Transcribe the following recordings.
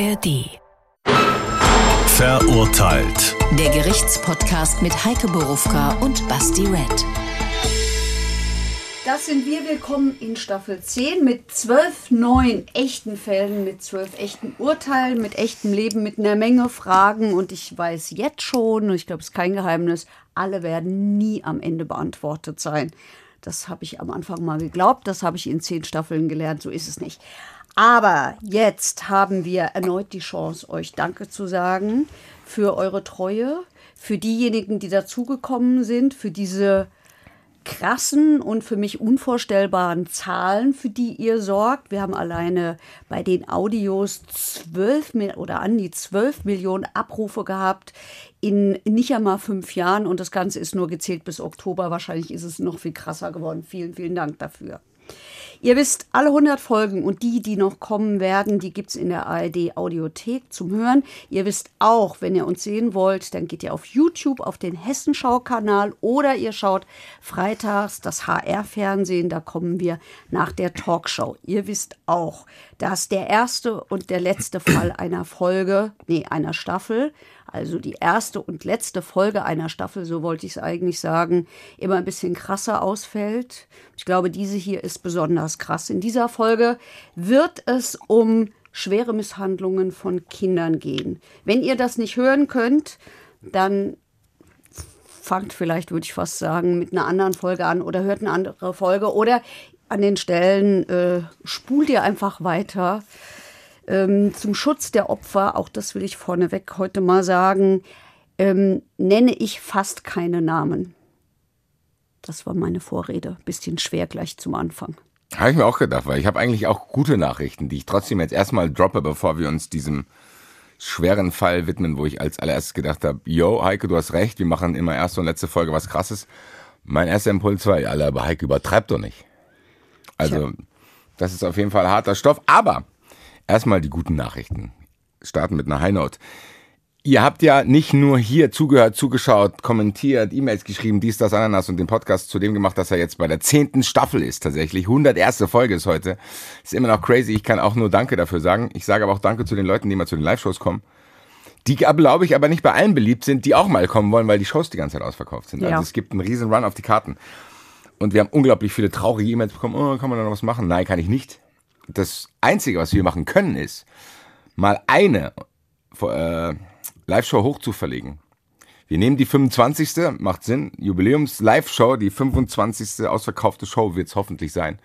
ARD. Verurteilt. Der Gerichtspodcast mit Heike Borufka und Basti Red. Das sind wir. Willkommen in Staffel 10 mit zwölf neuen echten Fällen, mit zwölf echten Urteilen, mit echtem Leben, mit einer Menge Fragen. Und ich weiß jetzt schon, und ich glaube, es ist kein Geheimnis, alle werden nie am Ende beantwortet sein. Das habe ich am Anfang mal geglaubt, das habe ich in zehn Staffeln gelernt, so ist es nicht. Aber jetzt haben wir erneut die Chance, euch Danke zu sagen für eure Treue, für diejenigen, die dazugekommen sind, für diese krassen und für mich unvorstellbaren Zahlen, für die ihr sorgt. Wir haben alleine bei den Audios zwölf oder an die zwölf Millionen Abrufe gehabt in nicht einmal fünf Jahren und das Ganze ist nur gezählt bis Oktober. Wahrscheinlich ist es noch viel krasser geworden. Vielen, vielen Dank dafür. Ihr wisst, alle 100 Folgen und die, die noch kommen werden, die gibt es in der ARD Audiothek zum Hören. Ihr wisst auch, wenn ihr uns sehen wollt, dann geht ihr auf YouTube auf den Hessenschau-Kanal oder ihr schaut freitags das HR-Fernsehen, da kommen wir nach der Talkshow. Ihr wisst auch, dass der erste und der letzte Fall einer Folge, nee, einer Staffel also die erste und letzte Folge einer Staffel, so wollte ich es eigentlich sagen, immer ein bisschen krasser ausfällt. Ich glaube, diese hier ist besonders krass. In dieser Folge wird es um schwere Misshandlungen von Kindern gehen. Wenn ihr das nicht hören könnt, dann fangt vielleicht, würde ich fast sagen, mit einer anderen Folge an oder hört eine andere Folge oder an den Stellen äh, spult ihr einfach weiter. Ähm, zum Schutz der Opfer, auch das will ich vorneweg heute mal sagen, ähm, nenne ich fast keine Namen. Das war meine Vorrede. Bisschen schwer gleich zum Anfang. Habe ich mir auch gedacht, weil ich habe eigentlich auch gute Nachrichten, die ich trotzdem jetzt erstmal droppe, bevor wir uns diesem schweren Fall widmen, wo ich als allererstes gedacht habe, yo, Heike, du hast recht, wir machen immer erste und letzte Folge was krasses. Mein erster Impuls war, ja, aber Heike, übertreibt doch nicht. Also, das ist auf jeden Fall harter Stoff, aber Erstmal die guten Nachrichten. Starten mit einer High Note. Ihr habt ja nicht nur hier zugehört, zugeschaut, kommentiert, E-Mails geschrieben, dies, das, Ananas und den Podcast zu dem gemacht, dass er jetzt bei der zehnten Staffel ist tatsächlich. 101. Folge ist heute. Ist immer noch crazy. Ich kann auch nur Danke dafür sagen. Ich sage aber auch Danke zu den Leuten, die mal zu den Live-Shows kommen. Die, glaube ich, aber nicht bei allen beliebt sind, die auch mal kommen wollen, weil die Shows die ganze Zeit ausverkauft sind. Also ja. Also es gibt einen riesen Run auf die Karten. Und wir haben unglaublich viele traurige E-Mails bekommen. Oh, kann man da noch was machen? Nein, kann ich nicht das Einzige, was wir machen können, ist, mal eine äh, Live-Show hochzuverlegen. Wir nehmen die 25. Macht Sinn. Jubiläums-Live-Show, die 25. ausverkaufte Show wird es hoffentlich sein.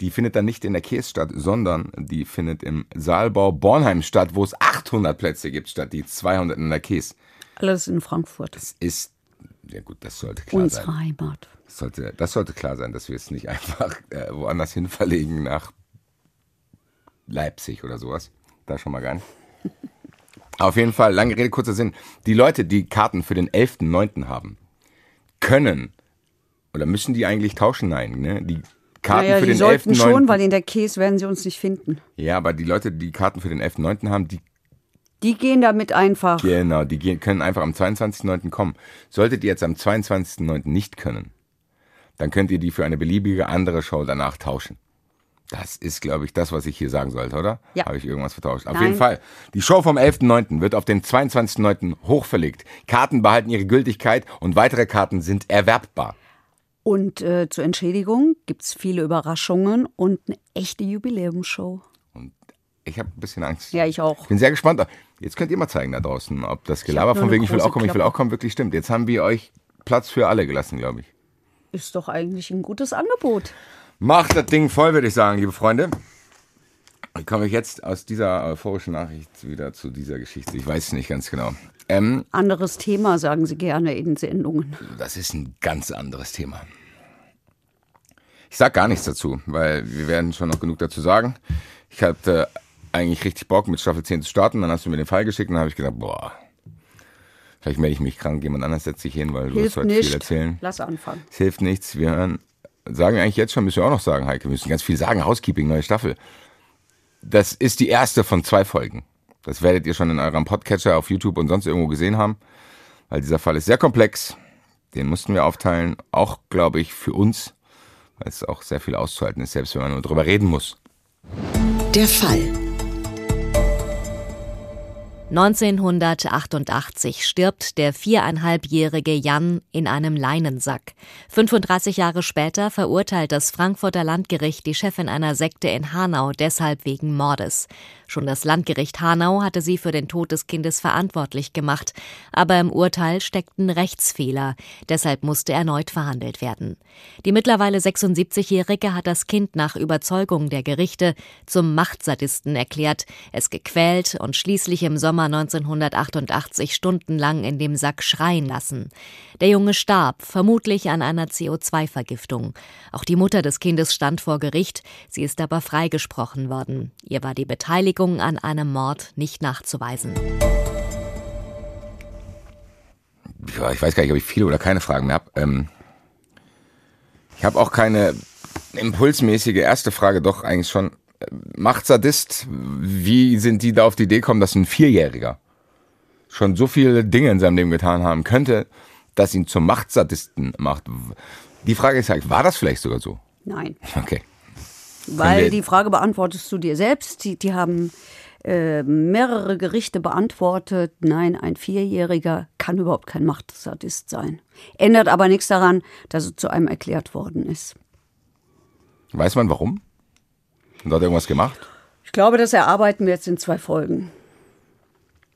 Die findet dann nicht in der Käse statt, sondern die findet im Saalbau Bornheim statt, wo es 800 Plätze gibt, statt die 200 in der Käse. Alles in Frankfurt. Das ist, ja gut, das sollte klar Unsere sein. Unsere Heimat. Das sollte, das sollte klar sein, dass wir es nicht einfach äh, woanders hin verlegen nach Leipzig oder sowas. Da schon mal gar nicht. Auf jeden Fall, lange Rede, kurzer Sinn. Die Leute, die Karten für den 11.9. haben, können oder müssen die eigentlich tauschen? Nein, ne? Die Karten naja, für die den 11.9. sollten schon, weil in der Käse werden sie uns nicht finden. Ja, aber die Leute, die Karten für den 11.9. haben, die die gehen damit einfach. Genau, die gehen, können einfach am 22.9. kommen. Solltet ihr jetzt am 22.9. nicht können, dann könnt ihr die für eine beliebige andere Show danach tauschen. Das ist, glaube ich, das, was ich hier sagen sollte, oder? Ja. Habe ich irgendwas vertauscht? Auf Nein. jeden Fall. Die Show vom 11.9. wird auf den 22.9. hochverlegt. Karten behalten ihre Gültigkeit und weitere Karten sind erwerbbar. Und äh, zur Entschädigung gibt es viele Überraschungen und eine echte Jubiläumsshow. Und ich habe ein bisschen Angst. Ja, ich auch. Ich bin sehr gespannt. Jetzt könnt ihr mal zeigen da draußen, ob das Gelaber von wegen, ich will auch kommen, ich will auch kommen, wirklich stimmt. Jetzt haben wir euch Platz für alle gelassen, glaube ich. Ist doch eigentlich ein gutes Angebot. Macht das Ding voll, würde ich sagen, liebe Freunde. Wie komme ich jetzt aus dieser euphorischen Nachricht wieder zu dieser Geschichte? Ich weiß es nicht ganz genau. Ähm, anderes Thema, sagen Sie gerne in Sendungen. Das ist ein ganz anderes Thema. Ich sage gar nichts dazu, weil wir werden schon noch genug dazu sagen. Ich hatte eigentlich richtig Bock, mit Staffel 10 zu starten. Dann hast du mir den Fall geschickt und dann habe ich gedacht, boah, vielleicht melde ich mich krank, jemand anders setzt sich hin, weil du hilft wirst heute nicht. viel erzählen. Lass anfangen. Es hilft nichts. Wir hören sagen wir eigentlich jetzt schon, müssen wir auch noch sagen, Heike, wir müssen ganz viel sagen, Housekeeping, neue Staffel. Das ist die erste von zwei Folgen. Das werdet ihr schon in eurem Podcatcher auf YouTube und sonst irgendwo gesehen haben, weil dieser Fall ist sehr komplex. Den mussten wir aufteilen, auch, glaube ich, für uns, weil es auch sehr viel auszuhalten ist, selbst wenn man nur drüber reden muss. Der Fall. 1988 stirbt der viereinhalbjährige Jan in einem Leinensack. 35 Jahre später verurteilt das Frankfurter Landgericht die Chefin einer Sekte in Hanau deshalb wegen Mordes. Schon das Landgericht Hanau hatte sie für den Tod des Kindes verantwortlich gemacht, aber im Urteil steckten Rechtsfehler, deshalb musste erneut verhandelt werden. Die mittlerweile 76-Jährige hat das Kind nach Überzeugung der Gerichte zum Machtsadisten erklärt, es gequält und schließlich im Sommer 1988 stundenlang in dem Sack schreien lassen. Der Junge starb, vermutlich an einer CO2-Vergiftung. Auch die Mutter des Kindes stand vor Gericht, sie ist aber freigesprochen worden. Ihr war die Beteiligung an einem Mord nicht nachzuweisen. Ich weiß gar nicht, ob ich viele oder keine Fragen mehr habe. Ähm, ich habe auch keine impulsmäßige erste Frage, doch eigentlich schon. Machtsadist, wie sind die da auf die Idee gekommen, dass ein Vierjähriger schon so viele Dinge in seinem Leben getan haben könnte, dass ihn zum Machtsadisten macht? Die Frage ist halt, war das vielleicht sogar so? Nein. Okay. Weil die Frage beantwortest du dir selbst. Die, die haben äh, mehrere Gerichte beantwortet. Nein, ein Vierjähriger kann überhaupt kein Machtsadist sein. Ändert aber nichts daran, dass es zu einem erklärt worden ist. Weiß man warum? Und hat irgendwas gemacht? Ich glaube, das erarbeiten wir jetzt in zwei Folgen.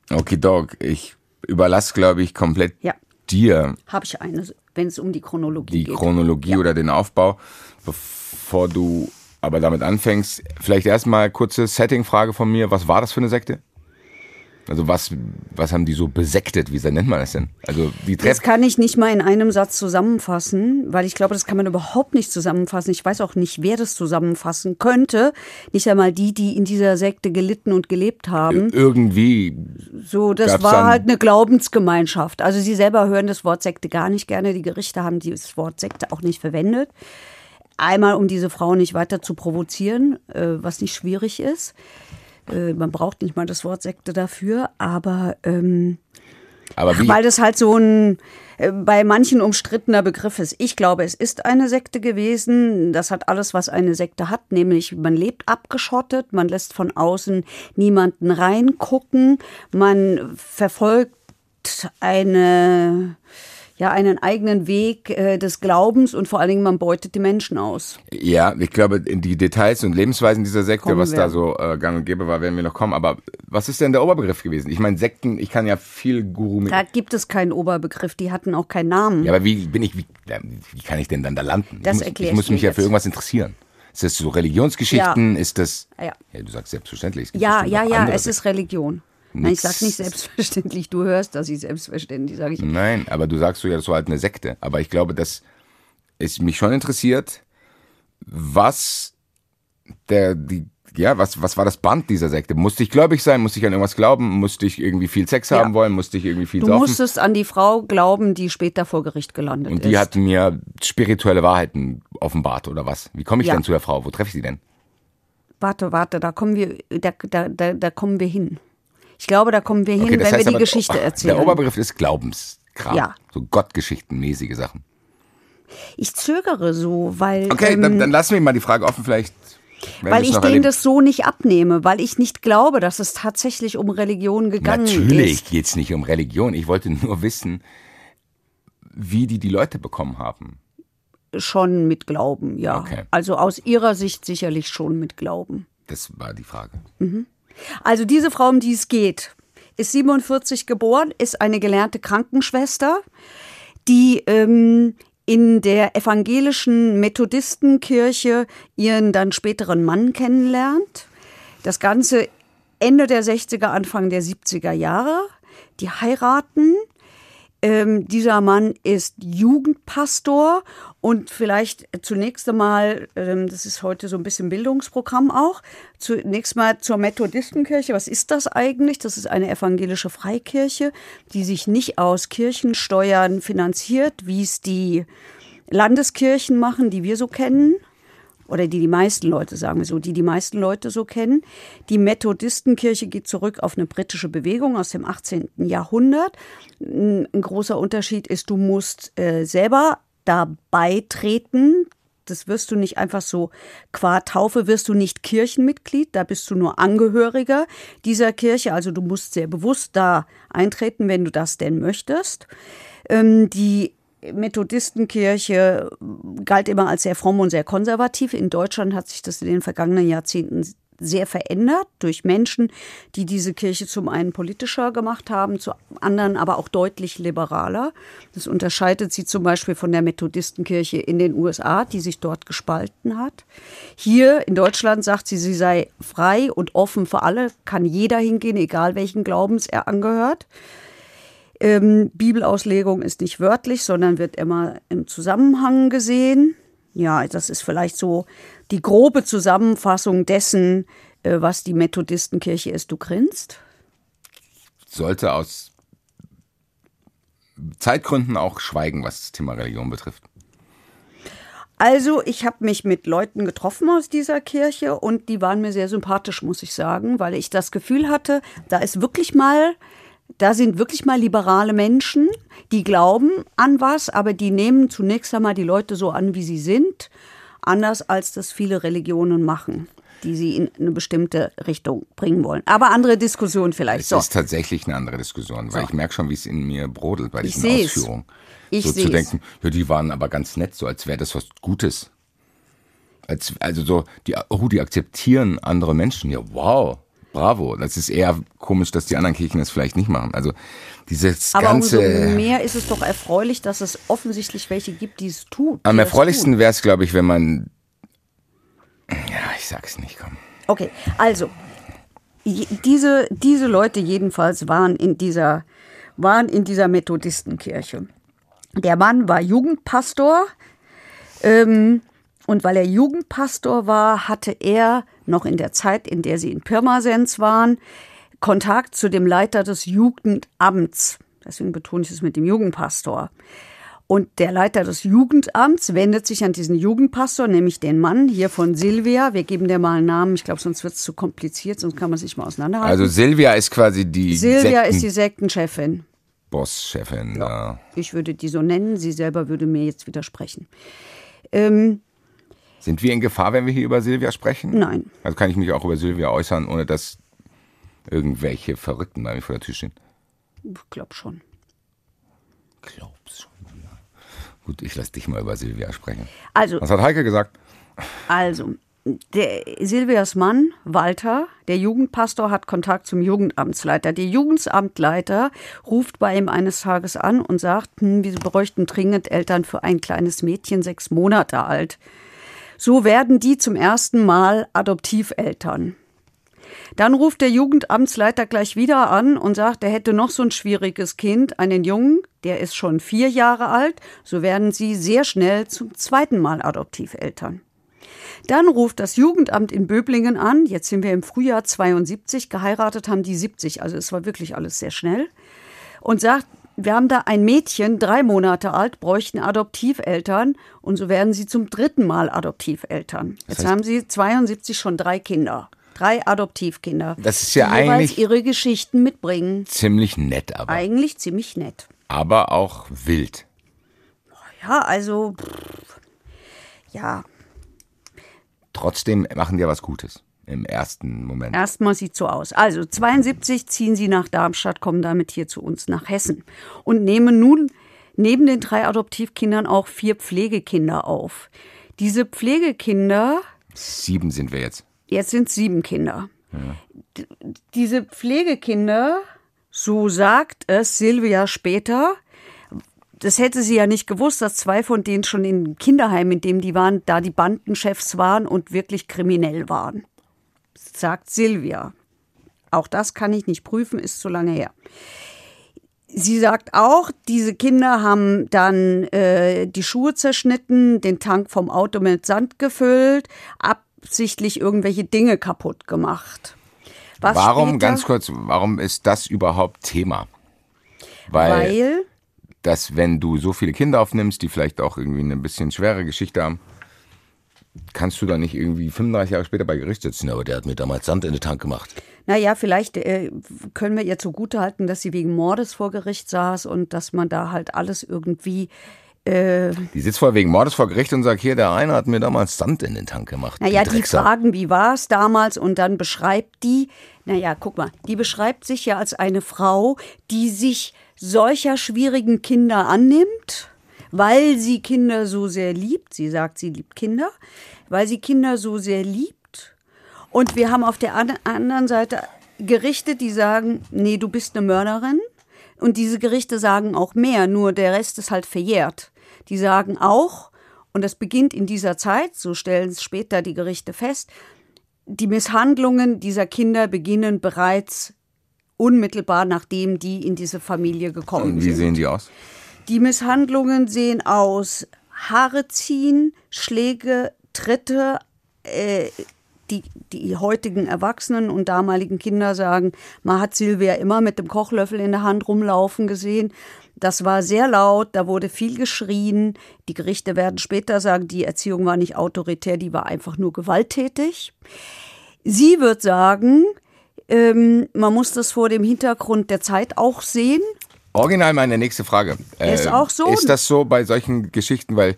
Okay, Dog, ich überlasse, glaube ich, komplett ja. dir. Habe ich eine, wenn es um die Chronologie die geht. Die Chronologie ja. oder den Aufbau, bevor du aber damit anfängst, vielleicht erstmal kurze Setting-Frage von mir. Was war das für eine Sekte? Also was, was haben die so besektet? Wie nennt man das denn? Also die Das kann ich nicht mal in einem Satz zusammenfassen, weil ich glaube, das kann man überhaupt nicht zusammenfassen. Ich weiß auch nicht, wer das zusammenfassen könnte. Nicht einmal die, die in dieser Sekte gelitten und gelebt haben. Irgendwie. So, das war halt eine Glaubensgemeinschaft. Also sie selber hören das Wort Sekte gar nicht gerne. Die Gerichte haben dieses Wort Sekte auch nicht verwendet. Einmal, um diese Frau nicht weiter zu provozieren, äh, was nicht schwierig ist. Äh, man braucht nicht mal das Wort Sekte dafür, aber, ähm, aber wie? weil das halt so ein äh, bei manchen umstrittener Begriff ist. Ich glaube, es ist eine Sekte gewesen. Das hat alles, was eine Sekte hat, nämlich man lebt abgeschottet, man lässt von außen niemanden reingucken, man verfolgt eine ja einen eigenen Weg äh, des Glaubens und vor allen Dingen man beutet die Menschen aus. Ja, ich glaube, in die Details und Lebensweisen dieser Sekte, Kommen was wir. da so äh, gang und gäbe war, werden wir noch kommen. Aber was ist denn der Oberbegriff gewesen? Ich meine, Sekten, ich kann ja viel Guru mit. Da gibt es keinen Oberbegriff, die hatten auch keinen Namen. Ja, aber wie bin ich, wie, ja, wie kann ich denn dann da landen? Das ich muss, ich muss mich ja jetzt. für irgendwas interessieren. Ist das so Religionsgeschichten? Ist das. Ja. Ja, du sagst selbstverständlich. es gibt Ja, ja, ja, es ist Religion. Nein, ich sag nicht selbstverständlich, du hörst, dass ich selbstverständlich sage ich. Nein, aber du sagst so, ja, das war halt eine Sekte. Aber ich glaube, dass es mich schon interessiert, was der, die, ja, was, was war das Band dieser Sekte? Musste ich gläubig sein? Musste ich an irgendwas glauben? Musste ich irgendwie viel Sex Ja. haben wollen? Musste ich irgendwie viel Du saufen? musstest an die Frau glauben, die später vor Gericht gelandet Und ist. die hat mir spirituelle Wahrheiten offenbart oder was? Wie komme ich Ja. denn zu der Frau? Wo treffe ich sie denn? Warte, warte, da kommen wir, da, da, da, da kommen wir hin. Ich glaube, da kommen wir hin, Okay, wenn heißt wir die Geschichte erzählen. Der Oberbegriff ist Glaubenskram. Ja. So Gottgeschichtenmäßige Sachen. ich zögere so, weil, Okay, ähm, dann, dann lassen wir mal die Frage offen, vielleicht. weil es ich denen erleben. das so nicht abnehme, weil ich nicht glaube, dass es tatsächlich um Religion gegangen Natürlich ist. geht's nicht um Religion. Ich wollte nur wissen, wie die die Leute bekommen haben. Schon mit Glauben, ja. Okay. Also aus ihrer Sicht sicherlich schon mit Glauben. Das war die Frage. Also diese Frau, um die es geht, ist 47 geboren, ist eine gelernte Krankenschwester, die ähm, in der evangelischen Methodistenkirche ihren dann späteren Mann kennenlernt. Das Ganze Ende der 60er, Anfang der 70er Jahre. Die heiraten. Ähm, dieser Mann ist Jugendpastor und vielleicht zunächst einmal, ähm, das ist heute so ein bisschen Bildungsprogramm auch, zunächst mal zur Methodistenkirche. Was ist das eigentlich? Das ist eine evangelische Freikirche, die sich nicht aus Kirchensteuern finanziert, wie es die Landeskirchen machen, die wir so kennen, oder die die meisten Leute, sagen wir so, die die meisten Leute so kennen. Die Methodistenkirche geht zurück auf eine britische Bewegung aus dem 18. Jahrhundert. Ein großer Unterschied ist, du musst äh, selber da beitreten, das wirst du nicht einfach so, qua Taufe wirst du nicht Kirchenmitglied, da bist du nur Angehöriger dieser Kirche, also du musst sehr bewusst da eintreten, wenn du das denn möchtest. Ähm, die Methodistenkirche galt immer als sehr fromm und sehr konservativ. In Deutschland hat sich das in den vergangenen Jahrzehnten sehr verändert durch Menschen, die diese Kirche zum einen politischer gemacht haben, zu anderen aber auch deutlich liberaler. Das unterscheidet sie zum Beispiel von der Methodistenkirche in den USA, die sich dort gespalten hat. Hier in Deutschland sagt sie, sie sei frei und offen für alle, kann jeder hingehen, egal welchen Glaubens er angehört. Ähm, Bibelauslegung ist nicht wörtlich, sondern wird immer im Zusammenhang gesehen. Ja, das ist vielleicht so die grobe Zusammenfassung dessen, äh, was die Methodistenkirche ist. Du grinst? Sollte aus Zeitgründen auch schweigen, was das Thema Religion betrifft. Also, ich habe mich mit Leuten getroffen aus dieser Kirche und die waren mir sehr sympathisch, muss ich sagen, weil ich das Gefühl hatte, da ist wirklich mal, da sind wirklich mal liberale Menschen, die glauben an was, aber die nehmen zunächst einmal die Leute so an, wie sie sind anders als das viele Religionen machen die sie in eine bestimmte Richtung bringen wollen. Aber andere Diskussion vielleicht. Es so. ist tatsächlich eine andere Diskussion, weil so. ich merke schon, wie es in mir brodelt bei diesen ich Ausführungen. Ich so zu denken, ja, die waren aber ganz nett, so als wäre das was Gutes. Als, also so, die, oh, die akzeptieren andere Menschen. Ja, wow, bravo. Das ist eher komisch, dass die anderen Kirchen das vielleicht nicht machen. Also dieses Aber ganze. umso mehr ist es doch erfreulich, dass es offensichtlich welche gibt, die es tun. Am erfreulichsten wäre es, glaube ich, wenn man. Ja, ich sag's nicht, komm. Okay, also diese, diese Leute jedenfalls waren in dieser, waren in dieser Methodistenkirche. Der Mann war Jugendpastor. Ähm, und weil er Jugendpastor war, hatte er noch in der Zeit, in der sie in Pirmasens waren, Kontakt zu dem Leiter des Jugendamts. Deswegen betone ich es mit dem Jugendpastor. Und der Leiter des Jugendamts wendet sich an diesen Jugendpastor, nämlich den Mann hier von Silvia. Wir geben dir mal einen Namen, ich glaube, sonst wird es zu kompliziert, sonst kann man sich mal auseinanderhalten. Also Silvia ist quasi die Silvia Sekten ist die Sektenchefin. Bosschefin. Ja. ja. Ich würde die so nennen, sie selber würde mir jetzt widersprechen. Ähm, Sind wir in Gefahr, wenn wir hier über Silvia sprechen? Nein. Also kann ich mich auch über Silvia äußern, ohne dass irgendwelche Verrückten bei mir vor der Tür stehen? Ich glaube schon. Glaubst schon. Ja. Gut, ich lasse dich mal über Silvia sprechen. Also, Was hat Heike gesagt? Also, der Silvias Mann, Walter, der Jugendpastor, hat Kontakt zum Jugendamtsleiter. Der Jugendamtleiter ruft bei ihm eines Tages an und sagt, hm, wir bräuchten dringend Eltern für ein kleines Mädchen, sechs Monate alt. So werden die zum ersten Mal Adoptiveltern. Dann ruft der Jugendamtsleiter gleich wieder an und sagt, er hätte noch so ein schwieriges Kind, einen Jungen, der ist schon vier Jahre alt, so werden sie sehr schnell zum zweiten Mal Adoptiveltern. Dann ruft das Jugendamt in Böblingen an, jetzt sind wir im Frühjahr 72, geheiratet haben die 70, also es war wirklich alles sehr schnell, und sagt, wir haben da ein Mädchen, drei Monate alt, bräuchten Adoptiveltern und so werden sie zum dritten Mal Adoptiveltern. Jetzt heißt, haben sie 72 schon drei Kinder. Drei Adoptivkinder. Das ist ja die eigentlich ihre Geschichten mitbringen. Ziemlich nett, aber. Eigentlich ziemlich nett. Aber auch wild. Ja, also. Pff, ja. Trotzdem machen die ja was Gutes im ersten Moment. Erstmal sieht so aus. Also 72 ziehen sie nach Darmstadt, kommen damit hier zu uns nach Hessen und nehmen nun neben den drei Adoptivkindern auch vier Pflegekinder auf. Diese Pflegekinder. Sieben sind wir jetzt. Jetzt sind sieben Kinder. Ja. Diese Pflegekinder, so sagt es Silvia später, das hätte sie ja nicht gewusst, dass zwei von denen schon in Kinderheimen, in dem die waren, da die Bandenchefs waren und wirklich kriminell waren. Sagt Silvia. Auch das kann ich nicht prüfen, ist zu lange her. Sie sagt auch, diese Kinder haben dann äh, die Schuhe zerschnitten, den Tank vom Auto mit Sand gefüllt, ab absichtlich irgendwelche Dinge kaputt gemacht. Was warum, später, ganz kurz, warum ist das überhaupt Thema? Weil, weil dass wenn du so viele Kinder aufnimmst, die vielleicht auch irgendwie eine bisschen schwere Geschichte haben, kannst du da nicht irgendwie 35 Jahre später bei Gericht sitzen, aber der hat mir damals Sand in den Tank gemacht. Naja, vielleicht äh, können wir ihr zugutehalten, dass sie wegen Mordes vor Gericht saß und dass man da halt alles irgendwie äh, Die sitzt vor wegen Mordes vor Gericht und sagt, hier, der eine hat mir damals Sand in den Tank gemacht. Naja, die fragen, wie war es damals und dann beschreibt die, naja, guck mal, die beschreibt sich ja als eine Frau, die sich solcher schwierigen Kinder annimmt, weil sie Kinder so sehr liebt. Sie sagt, sie liebt Kinder, weil sie Kinder so sehr liebt. Und wir haben auf der an- anderen Seite Gerichte, die sagen, nee, du bist eine Mörderin. Und diese Gerichte sagen auch mehr, nur der Rest ist halt verjährt. Die sagen auch, und das beginnt in dieser Zeit, so stellen es später die Gerichte fest, die Misshandlungen dieser Kinder beginnen bereits unmittelbar nachdem die in diese Familie gekommen Und wie sind. sehen die aus? Die Misshandlungen sehen aus Haare ziehen, Schläge, Tritte. Äh, die, die heutigen Erwachsenen und damaligen Kinder sagen, man hat Silvia immer mit dem Kochlöffel in der Hand rumlaufen gesehen. Das war sehr laut, da wurde viel geschrien. Die Gerichte werden später sagen, die Erziehung war nicht autoritär, die war einfach nur gewalttätig. Sie wird sagen, ähm, man muss das vor dem Hintergrund der Zeit auch sehen. Original meine nächste Frage. Äh, Ist auch so? Ist das so bei solchen Geschichten, weil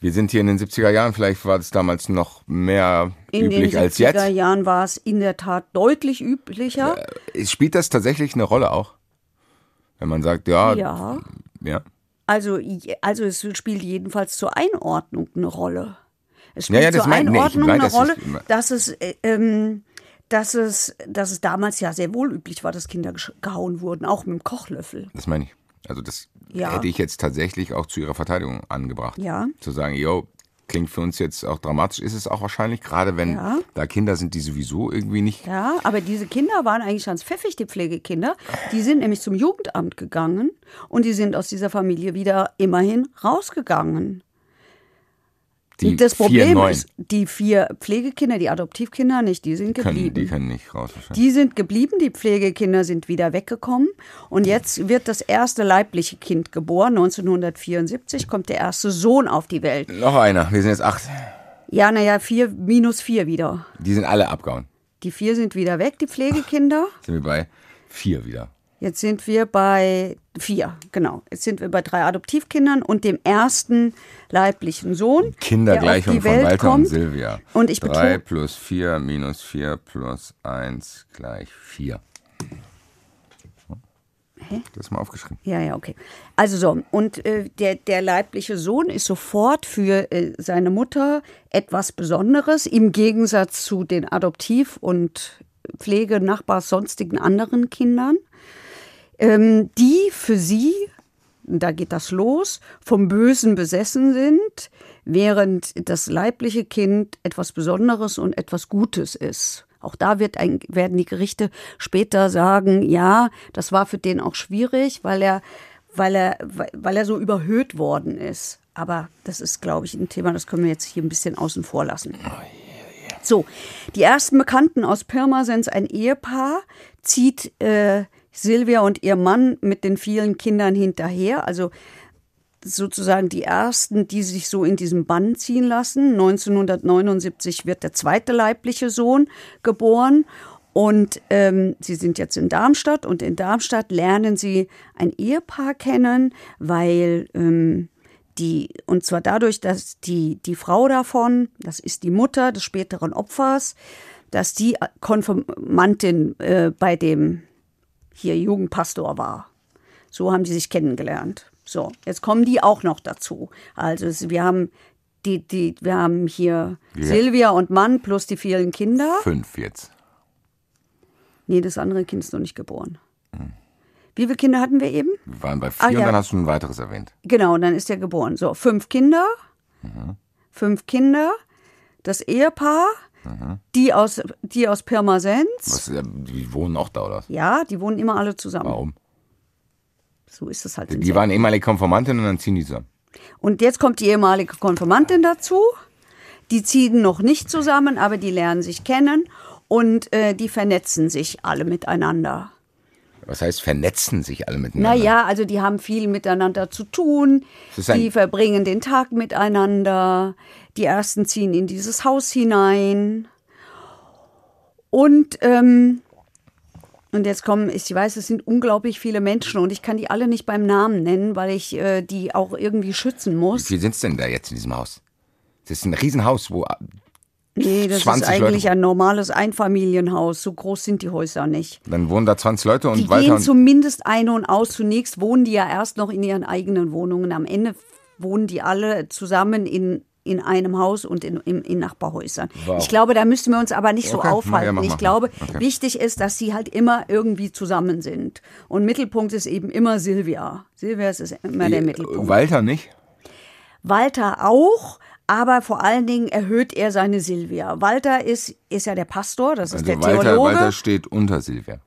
wir sind hier in den 70er Jahren, vielleicht war das damals noch mehr In üblich den als 70er jetzt. Jahren war es in der Tat deutlich üblicher. Spielt das tatsächlich eine Rolle auch? Wenn man sagt, ja, Ja. ja. Also, also es spielt jedenfalls zur Einordnung eine Rolle. Es Ja, spielt ja, das zur nee, Einordnung mein, eine das ist Rolle, dass es, äh, ähm, dass, es, dass es damals ja sehr wohl üblich war, dass Kinder gehauen wurden, auch mit dem Kochlöffel. Das meine ich. Also das Ja. hätte ich jetzt tatsächlich auch zu ihrer Verteidigung angebracht. Ja. Zu sagen, yo, klingt für uns jetzt auch dramatisch, ist es auch wahrscheinlich, gerade wenn Ja. da Kinder sind, die sowieso irgendwie nicht. Ja, aber diese Kinder waren eigentlich ganz pfiffig, die Pflegekinder. Die sind nämlich zum Jugendamt gegangen und die sind aus dieser Familie wieder immerhin rausgegangen. Die das vier, Problem neun ist, die vier Pflegekinder, die Adoptivkinder nicht, die sind können, geblieben. die können nicht raus. Die sind geblieben, die Pflegekinder sind wieder weggekommen. Und jetzt wird das erste leibliche Kind geboren. 1974 kommt der erste Sohn auf die Welt. Noch einer, wir sind jetzt acht. Ja, naja, vier minus vier wieder. Die sind alle abgehauen. Die vier sind wieder weg, die Pflegekinder. Sind wir bei vier wieder. Jetzt sind wir bei vier, genau. Jetzt sind wir bei drei Adoptivkindern und dem ersten leiblichen Sohn. Kindergleichung von Welt Walter kommt. und Silvia. Und ich Drei plus vier minus vier plus eins gleich vier. Das ist mal aufgeschrieben. Ja, ja, okay. Also so, und äh, der, der leibliche Sohn ist sofort für äh, seine Mutter etwas Besonderes, im Gegensatz zu den Adoptiv- und Pflege-, Nachbars-, sonstigen anderen Kindern, ähm, die für sie, da geht das los, vom Bösen besessen sind, während das leibliche Kind etwas Besonderes und etwas Gutes ist. Auch da wird ein, werden die Gerichte später sagen, ja, das war für den auch schwierig, weil er, weil er, weil er so überhöht worden ist. Aber das ist, glaube ich, ein Thema, das können wir jetzt hier ein bisschen außen vor lassen. So, die ersten Bekannten aus Pirmasens, ein Ehepaar, zieht äh, Silvia und ihr Mann mit den vielen Kindern hinterher. Also sozusagen die ersten, die sich so in diesem Bann ziehen lassen. 1979 wird der zweite leibliche Sohn geboren. Und ähm, sie sind jetzt in Darmstadt und in Darmstadt lernen sie ein Ehepaar kennen, weil ähm, die, und zwar dadurch, dass die, die Frau davon, das ist die Mutter des späteren Opfers, dass die Konfirmantin äh, bei dem hier Jugendpastor war. So haben die sich kennengelernt. So, jetzt kommen die auch noch dazu. Also wir haben die, die, wir haben hier Ja. Silvia und Mann plus die vielen Kinder. Fünf jetzt. Nee, das andere Kind ist noch nicht geboren. Wie viele Kinder hatten wir eben? Wir waren bei vier Ah, und ja. dann hast du ein weiteres erwähnt. Genau, und dann ist er geboren. So, fünf Kinder. Fünf Kinder. Das Ehepaar. Die aus, die aus Pirmasens. Was, die wohnen auch da, oder? Ja, die wohnen immer alle zusammen. Warum? So ist es halt. in Die waren ehemalige Konformantin und dann ziehen die zusammen. Und jetzt kommt die ehemalige Konfirmantin dazu. Die ziehen noch nicht zusammen, aber die lernen sich kennen und äh, die vernetzen sich alle miteinander. Was heißt, vernetzen sich alle miteinander? Naja, also die haben viel miteinander zu tun. Die verbringen den Tag miteinander. Die ersten ziehen in dieses Haus hinein. Und ähm, Und jetzt kommen, ich weiß, es sind unglaublich viele Menschen und ich kann die alle nicht beim Namen nennen, weil ich äh, die auch irgendwie schützen Wie muss. viel sind es denn da jetzt in diesem Haus? Das ist ein Riesenhaus, wo Nee, das ist 20 eigentlich Leute. ein normales Einfamilienhaus. So groß sind die Häuser nicht. dann wohnen da 20 Leute und Die weiter. gehen Und, zumindest ein und aus. Zunächst wohnen die ja erst noch in ihren eigenen Wohnungen. Am Ende wohnen die alle zusammen in, in einem Haus und in, in, in Nachbarhäusern. Wow. Ich glaube, da müssten wir uns aber nicht so Okay, ja, aufhalten. mach ich glaube, Okay. wichtig ist, dass sie halt immer irgendwie zusammen sind. Und Mittelpunkt ist eben immer Silvia. Silvia ist immer der Mittelpunkt. Walter nicht? Walter auch, aber vor allen Dingen erhöht er seine Silvia. Walter ist, ist ja der Pastor, das ist Also der Walter, Theologe. Walter steht unter Silvia.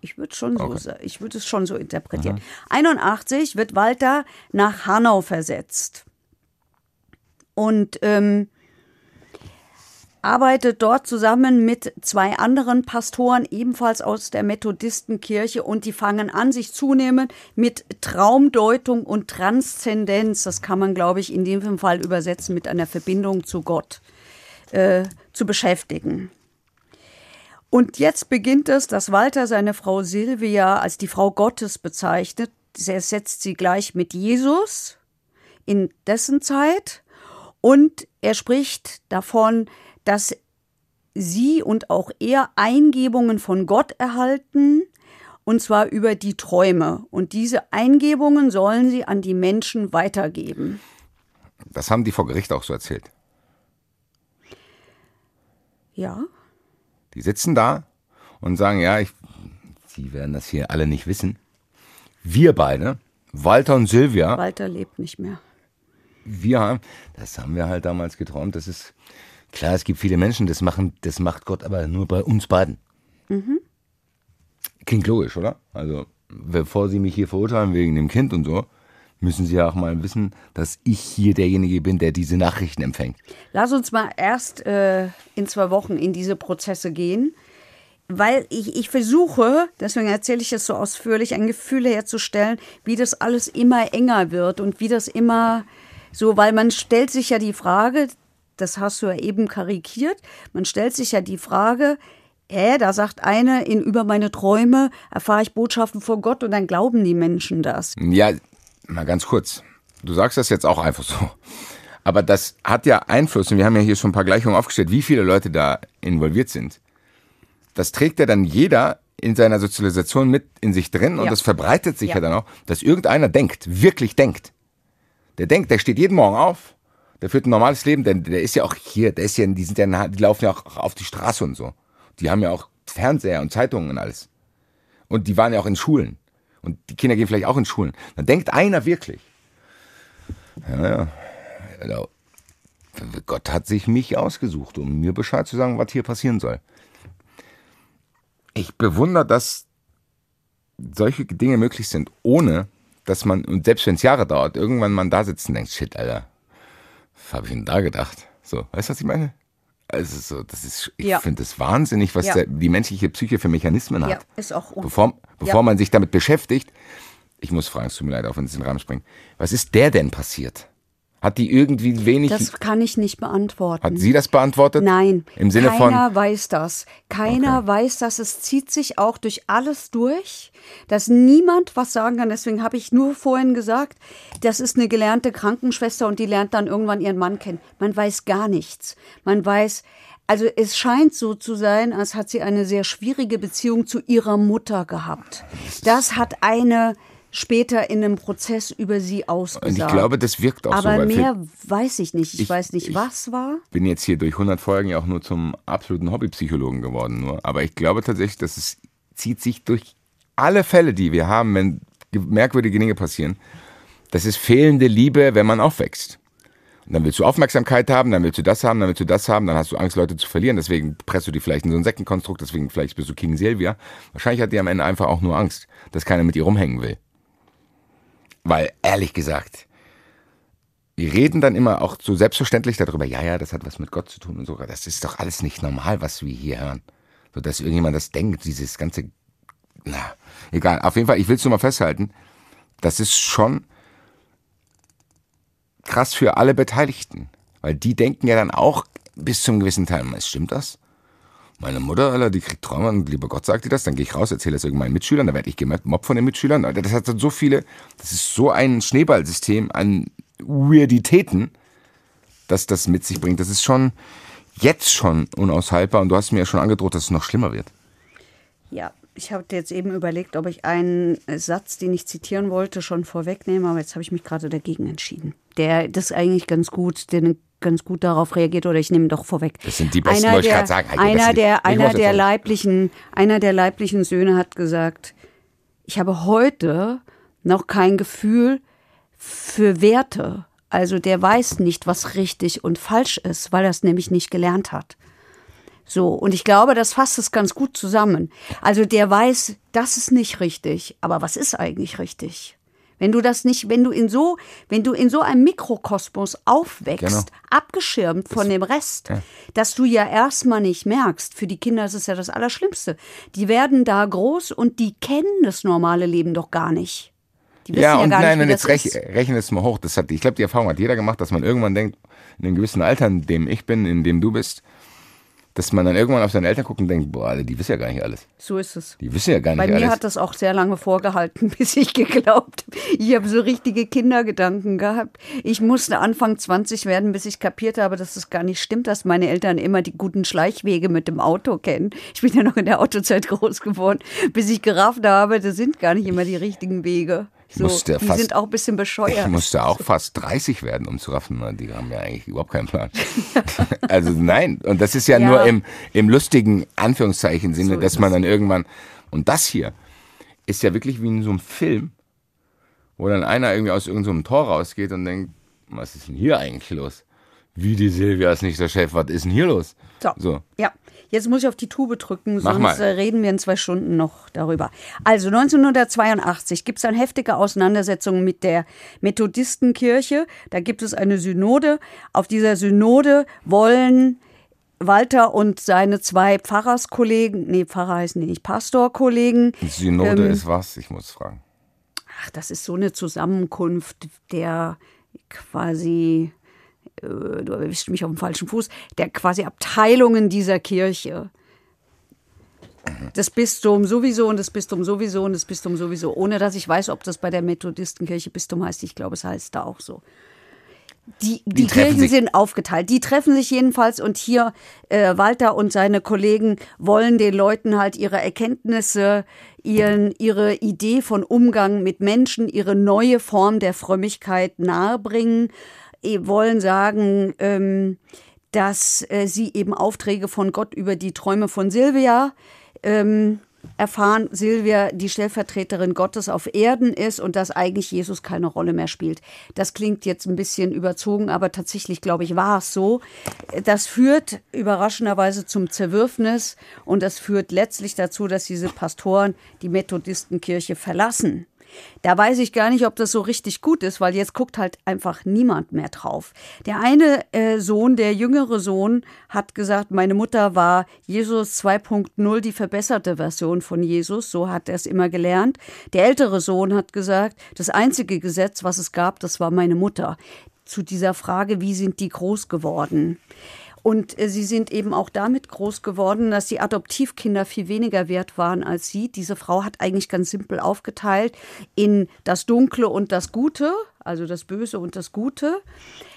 Ich würde schon so, ich würde es schon so interpretieren. 81 wird Walter nach Hanau versetzt und ähm, arbeitet dort zusammen mit zwei anderen Pastoren, ebenfalls aus der Methodistenkirche, und die fangen an, sich zunehmend mit Traumdeutung und Transzendenz, das kann man, glaube ich, in dem Fall übersetzen mit einer Verbindung zu Gott, äh, zu beschäftigen. Und jetzt beginnt es, dass Walter seine Frau Silvia als die Frau Gottes bezeichnet. Er setzt sie gleich mit Jesus in dessen Zeit und er spricht davon, dass sie und auch er Eingebungen von Gott erhalten, und zwar über die Träume. Und diese Eingebungen sollen sie an die Menschen weitergeben. Das haben die vor Gericht auch so erzählt. Ja, Die sitzen da und sagen, ja, ich, Sie werden das hier alle nicht wissen. Wir beide, Walter und Silvia, Walter lebt nicht mehr. wir haben, das haben wir halt damals geträumt. Das ist klar, es gibt viele Menschen, das machen, das macht Gott aber nur bei uns beiden. Klingt logisch, oder? Also, bevor Sie mich hier verurteilen wegen dem Kind und so, müssen Sie ja auch mal wissen, dass ich hier derjenige bin, der diese Nachrichten empfängt. Lass uns mal erst äh, in zwei Wochen in diese Prozesse gehen, weil ich, ich versuche, deswegen erzähle ich es so ausführlich, ein Gefühl herzustellen, wie das alles immer enger wird und wie das immer so, weil man stellt sich ja die Frage, das hast du ja eben karikiert, man stellt sich ja die Frage, äh, da sagt eine, in über meine Träume erfahre ich Botschaften vor Gott und dann glauben die Menschen das. Ja, mal ganz kurz. Du sagst das jetzt auch einfach so. Aber das hat ja Einfluss, und wir haben ja hier schon ein paar Gleichungen aufgestellt, wie viele Leute da involviert sind. Das trägt ja dann jeder in seiner Sozialisation mit in sich drin und Ja. das verbreitet sich ja. Ja. dann auch, dass irgendeiner denkt, wirklich denkt. Der denkt, der steht jeden Morgen auf, der führt ein normales Leben, denn der ist ja auch hier, der ist ja, die sind ja, die laufen ja auch auf die Straße und so. Die haben ja auch Fernseher und Zeitungen und alles. Und die waren ja auch in Schulen. Und die Kinder gehen vielleicht auch in Schulen. Dann denkt einer wirklich. Ja, ja. Also, Gott hat sich mich ausgesucht, um mir Bescheid zu sagen, was hier passieren soll. Ich bewundere, dass solche Dinge möglich sind, ohne dass man, und selbst wenn es Jahre dauert, irgendwann man da sitzt und denkt, shit, Alter, habe ich denn da gedacht? So, weißt du, was ich meine? Also so, das ist, ich Ja. finde es wahnsinnig, was Ja. der, die menschliche Psyche für Mechanismen hat. Ja, ist auch un Bevor, bevor man sich damit beschäftigt, ich muss fragen, es tut mir leid, auch wenn es in den Rahmen springt, was ist der denn passiert? Hat die irgendwie wenig, Das kann ich nicht beantworten. hat sie das beantwortet? Nein, Im Sinne keiner von, weiß das. Keiner weiß das. Es zieht sich auch durch alles durch, dass niemand was sagen kann. Deswegen habe ich nur vorhin gesagt, das ist eine gelernte Krankenschwester und die lernt dann irgendwann ihren Mann kennen. Man weiß gar nichts. Man weiß, also es scheint so zu sein, als hat sie eine sehr schwierige Beziehung zu ihrer Mutter gehabt. Das hat eine später in einem Prozess über sie ausgesagt. und ich glaube, das wirkt auch so. Aber weil für- mehr weiß ich nicht. Ich, Ich- weiß nicht, ich- was war. bin jetzt hier durch 100 Folgen ja auch nur zum absoluten Hobbypsychologen geworden nur. Aber ich glaube tatsächlich, dass es zieht sich durch alle Fälle, die wir haben, wenn ge- merkwürdige Dinge passieren. Das ist fehlende Liebe, wenn man aufwächst. Und dann willst du Aufmerksamkeit haben, dann willst du das haben, dann willst du das haben, dann hast du Angst, Leute zu verlieren. Deswegen presst du die vielleicht in so ein Sektenkonstrukt, deswegen vielleicht bist du King Silvia. Wahrscheinlich hat die am Ende einfach auch nur Angst, dass keiner mit ihr rumhängen will. Weil, ehrlich gesagt, wir reden dann immer auch so selbstverständlich darüber, ja, ja, das hat was mit Gott zu tun und so. Das ist doch alles nicht normal, was wir hier hören. So, dass irgendjemand das denkt, dieses ganze, na, egal. Auf jeden Fall, ich will es nur mal festhalten, das ist schon krass für alle Beteiligten. Weil die denken ja dann auch bis zum gewissen Teil, "Hm, stimmt das? Meine Mutter, Alter, die kriegt Trauma und lieber Gott sagt ihr das, dann gehe ich raus, erzähle das irgendwann meinen Mitschülern, dann werde ich gemobbt von den Mitschülern. Alter, Das hat dann so viele, das ist so ein Schneeballsystem an Weirditäten, dass das mit sich bringt. Das ist schon jetzt schon unaushaltbar und du hast mir ja schon angedroht, dass es noch schlimmer wird. Ja, ich habe jetzt eben überlegt, ob ich einen Satz, den ich zitieren wollte, schon vorwegnehme, aber jetzt habe ich mich gerade dagegen entschieden. Der das eigentlich ganz gut, der ganz gut darauf reagiert oder ich nehme doch vorweg. Das sind die besten, einer wollte ich der, gerade sagen. Heike, einer der, ich einer der leiblichen, einer der leiblichen Söhne hat gesagt, ich habe heute noch kein Gefühl für Werte. Also der weiß nicht, was richtig und falsch ist, weil er es nämlich nicht gelernt hat. So, und ich glaube, das fasst es ganz gut zusammen. Also der weiß, das ist nicht richtig, aber was ist eigentlich richtig? Wenn du das nicht, wenn du in so, wenn du in so einem Mikrokosmos aufwächst, Genau. abgeschirmt von dem Rest, dass du ja erstmal nicht merkst, für die Kinder ist es ja das Allerschlimmste. Die werden da groß und die kennen das normale Leben doch gar nicht. Die wissen Ja, ja, und gar nein, nicht, und wie jetzt das rech, rechne es mal hoch. Das hat, ich glaube, die Erfahrung hat jeder gemacht, dass man irgendwann denkt, in einem gewissen Alter, in dem ich bin, in dem du bist, dass man dann irgendwann auf seine Eltern guckt und denkt, boah, die wissen ja gar nicht alles. So ist es. Die wissen ja gar nicht Bei mir alles. hat das auch sehr lange vorgehalten, bis ich geglaubt habe. Ich habe so richtige Kindergedanken gehabt. Ich musste Anfang 20 werden, bis ich kapiert habe, dass es gar nicht stimmt, dass meine Eltern immer die guten Schleichwege mit dem Auto kennen. Ich bin ja noch in der Autozeit groß geworden, bis ich gerafft habe, das sind gar nicht immer die richtigen Wege. So, musste die fast- sind auch ein bisschen bescheuert. Ich musste auch fast 30 werden, um zu raffen. Die haben ja eigentlich überhaupt keinen Plan. also nein, und das ist ja, Ja. nur im, im lustigen Anführungszeichen Sinne, So dass man dann irgendwann, und das hier ist ja wirklich wie in so einem Film, wo dann einer irgendwie aus irgendeinem Tor rausgeht und denkt, was ist denn hier eigentlich los? Wie die Silvia ist nicht der Chef, was ist denn hier los? So. So. Ja, jetzt muss ich auf die Tube drücken, Mach sonst mal. äh, reden wir in zwei Stunden noch darüber. Also 1982 gibt es dann heftige Auseinandersetzungen mit der Methodistenkirche. Da gibt es eine Synode. Auf dieser Synode wollen Walter und seine zwei Pfarrerskollegen, nee, Pfarrer heißen die nicht, Pastorkollegen, Synode Ähm, ist was? Ich muss fragen. ach, das ist so eine Zusammenkunft der quasi, du erwischst mich auf dem falschen Fuß, der quasi Abteilungen dieser Kirche. Das Bistum sowieso und das Bistum sowieso und das Bistum sowieso, ohne dass ich weiß, ob das bei der Methodistenkirche Bistum heißt. Ich glaube, es heißt da auch so. Die, die, treffen Kirchen sind aufgeteilt. Die treffen sich jedenfalls und hier äh, Walter und seine Kollegen wollen den Leuten halt ihre Erkenntnisse, ihren, ihre Idee von Umgang mit Menschen, ihre neue Form der Frömmigkeit nahebringen, wollen sagen, ähm, dass äh, sie eben Aufträge von Gott über die Träume von Silvia ähm, erfahren, Silvia die Stellvertreterin Gottes auf Erden ist und dass eigentlich Jesus keine Rolle mehr spielt. Das klingt jetzt ein bisschen überzogen, aber tatsächlich, glaube ich, war es so. Das führt überraschenderweise zum Zerwürfnis und das führt letztlich dazu, dass diese Pastoren die Methodistenkirche verlassen. Da weiß ich gar nicht, ob das so richtig gut ist, weil jetzt guckt halt einfach niemand mehr drauf. Der eine äh, Sohn, der jüngere Sohn, hat gesagt, meine Mutter war Jesus 2.0, die verbesserte Version von Jesus. So hat er es immer gelernt. Der ältere Sohn hat gesagt, das einzige Gesetz, was es gab, das war meine Mutter. Zu dieser Frage, wie sind die groß geworden? Und äh, sie sind eben auch damit groß geworden, dass die Adoptivkinder viel weniger wert waren als sie. Diese Frau hat eigentlich ganz simpel aufgeteilt in das Dunkle und das Gute, also das Böse und das Gute.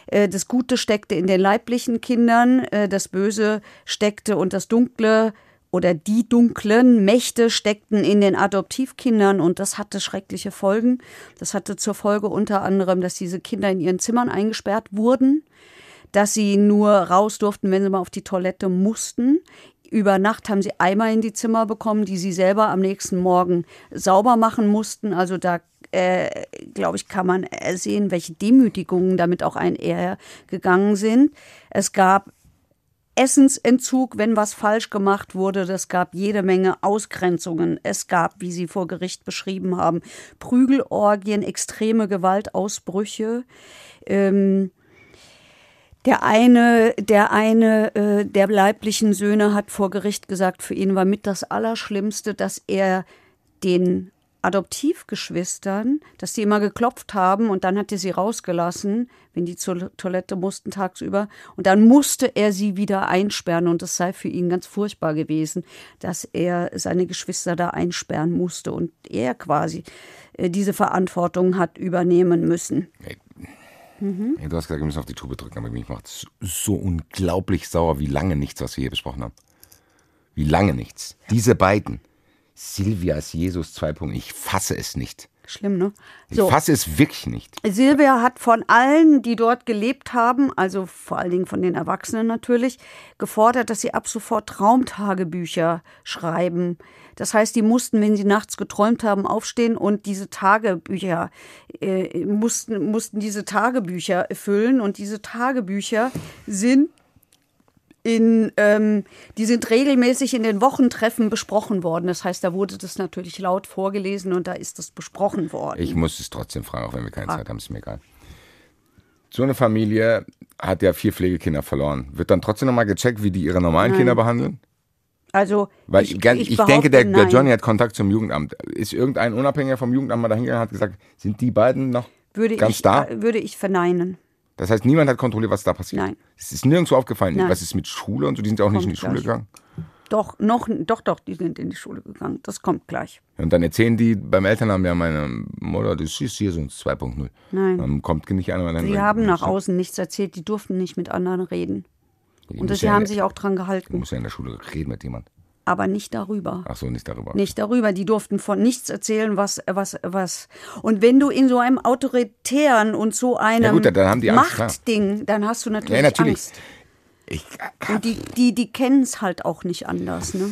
Äh, Das Gute steckte in den leiblichen Kindern, äh, das Böse steckte und das Dunkle oder die dunklen Mächte steckten in den Adoptivkindern und das hatte schreckliche Folgen. Das hatte zur Folge unter anderem, dass diese Kinder in ihren Zimmern eingesperrt wurden dass sie nur raus durften, wenn sie mal auf die Toilette mussten. Über Nacht haben sie Eimer in die Zimmer bekommen, die sie selber am nächsten Morgen sauber machen mussten. Also da, äh, glaube ich, kann man sehen, welche Demütigungen damit auch einhergegangen sind. Es gab Essensentzug, wenn was falsch gemacht wurde. Es gab jede Menge Ausgrenzungen. Es gab, wie Sie vor Gericht beschrieben haben, Prügelorgien, extreme Gewaltausbrüche. Ähm, der eine, der eine äh, der leiblichen Söhne hat vor Gericht gesagt, für ihn war mit das Allerschlimmste, dass er den Adoptivgeschwistern, dass die immer geklopft haben und dann hat er sie rausgelassen, wenn die zur Toilette mussten tagsüber. Und dann musste er sie wieder einsperren und es sei für ihn ganz furchtbar gewesen, dass er seine Geschwister da einsperren musste und er quasi äh, diese Verantwortung hat übernehmen müssen. Mhm. du hast gesagt, wir müssen auf die Tube drücken, aber mich macht es so unglaublich sauer, wie lange nichts, was wir hier besprochen haben. Wie lange nichts. Diese beiden. Silvias Jesus 2. Ich fasse es nicht. Schlimm, ne? So. Ich fasse es wirklich nicht. Silvia hat von allen, die dort gelebt haben, also vor allen Dingen von den Erwachsenen natürlich, gefordert, dass sie ab sofort Traumtagebücher schreiben. Das heißt, die mussten, wenn sie nachts geträumt haben, aufstehen und diese Tagebücher äh, mussten, mussten diese Tagebücher füllen. Und diese Tagebücher sind in, ähm, die sind regelmäßig in den Wochentreffen besprochen worden. Das heißt, da wurde das natürlich laut vorgelesen und da ist das besprochen worden. Ich muss es trotzdem fragen, auch wenn wir keine Frag. Zeit haben, ist mir egal. So eine Familie hat ja vier Pflegekinder verloren. Wird dann trotzdem nochmal gecheckt, wie die ihre normalen Nein. Kinder behandeln? Also, Weil ich, ich, ich denke, der, der, Johnny hat Kontakt zum Jugendamt. Ist irgendein Unabhängiger vom Jugendamt mal dahingegangen und hat gesagt, sind die beiden noch würde ganz ich, da? Würde ich verneinen. Das heißt, niemand hat kontrolliert, was da passiert. Nein. Es ist nirgendwo aufgefallen. Nein. Was ist mit Schule und so? Die sind ja auch kommt nicht in die Schule gleich. gegangen. Doch, noch, doch, doch, die sind in die Schule gegangen. Das kommt gleich. Und dann erzählen die beim Elternabend ja meine Mutter, das ist hier so 2.0. Nein. Dann kommt nicht einer. Sie haben nach außen nichts erzählt. Die durften nicht mit anderen reden. Und sie ja haben sich auch dran Du gehalten. musst ja in der Schule reden mit jemand. Aber nicht darüber. Ach so, nicht darüber. Nicht darüber. Die durften von nichts erzählen, was, was, was. Und wenn du in so einem autoritären und so einem Ja gut, dann. Machtding, dann hast du natürlich, Ja, natürlich. Angst. Ich, Und die, die, die kennen es halt auch nicht anders. Ne?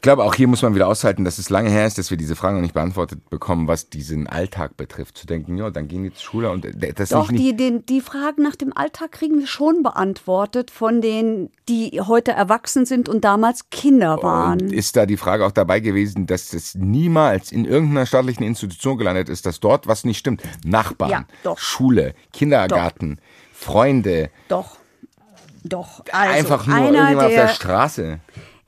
Ich glaube, auch hier muss man wieder aushalten, dass es lange her ist, dass wir diese Fragen noch nicht beantwortet bekommen, was diesen Alltag betrifft. Zu denken, ja, dann gehen die zur Schule und äh, das Doch, nicht, die, den, die Fragen nach dem Alltag kriegen wir schon beantwortet von denen, die heute erwachsen sind und damals Kinder waren. Und ist da die Frage auch dabei gewesen, dass es niemals in irgendeiner staatlichen Institution gelandet ist, dass dort was nicht stimmt? Nachbarn, Ja, doch. Schule, Kindergarten, Freunde, Doch, doch. Also, einfach nur irgendjemand auf der, Straße,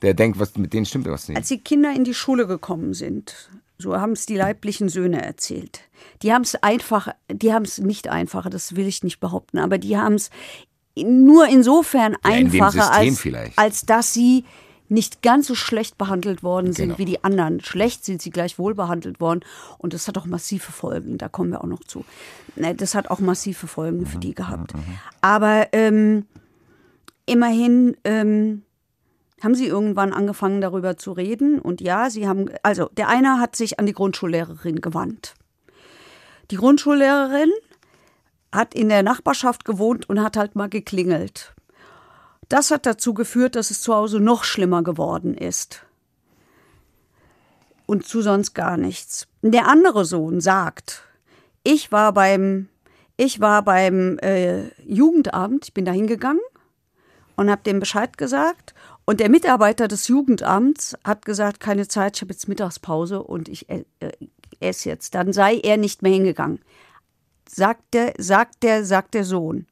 der denkt, was mit denen stimmt was nicht. als die Kinder in die Schule gekommen sind, so haben es die leiblichen Söhne erzählt. Die haben es einfach, die haben es nicht einfacher, das will ich nicht behaupten, aber die haben es nur insofern Ja, in einfacher, als, vielleicht. als dass sie nicht ganz so schlecht behandelt worden sind Genau. wie die anderen. Schlecht sind sie gleich wohl behandelt worden und das hat auch massive Folgen, da kommen wir auch noch zu. Ne, Das hat auch massive Folgen Mhm, für die gehabt. Aber ähm, immerhin ähm, haben sie irgendwann angefangen darüber zu reden und ja, sie haben, also der eine hat sich an die Grundschullehrerin gewandt. Die Grundschullehrerin hat in der Nachbarschaft gewohnt und hat halt mal geklingelt. Das hat dazu geführt, dass es zu Hause noch schlimmer geworden ist. Und zu sonst gar nichts. Der andere Sohn sagt, ich war beim, ich war beim äh, Jugendamt, ich bin da hingegangen und habe dem Bescheid gesagt. Und der Mitarbeiter des Jugendamts hat gesagt, keine Zeit, ich habe jetzt Mittagspause und ich äh, äh, esse jetzt. Dann sei er nicht mehr hingegangen. Sagt der, sagt der, sagt der Sohn.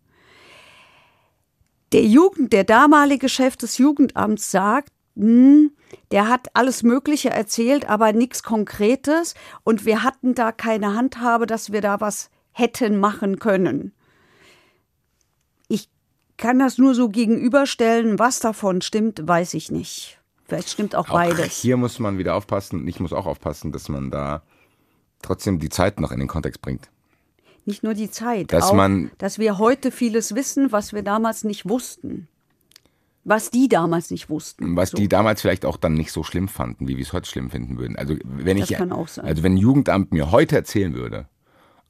Der Jugend, der damalige Chef des Jugendamts sagt, hm, der hat alles Mögliche erzählt, aber nichts Konkretes. Und wir hatten da keine Handhabe, dass wir da was hätten machen können. Ich kann das nur so gegenüberstellen. Was davon stimmt, weiß ich nicht. Vielleicht stimmt auch, Auch beides. hier muss man wieder aufpassen, ich muss auch aufpassen, dass man da trotzdem die Zeit noch in den Kontext bringt. Nicht nur die Zeit, Dass auch, man- dass wir heute vieles wissen, was wir damals nicht wussten. Was die damals nicht wussten. Was So. die damals vielleicht auch dann nicht so schlimm fanden, wie wir es heute schlimm finden würden. Also wenn Das ich, kann auch sein. also wenn ein Jugendamt mir heute erzählen würde,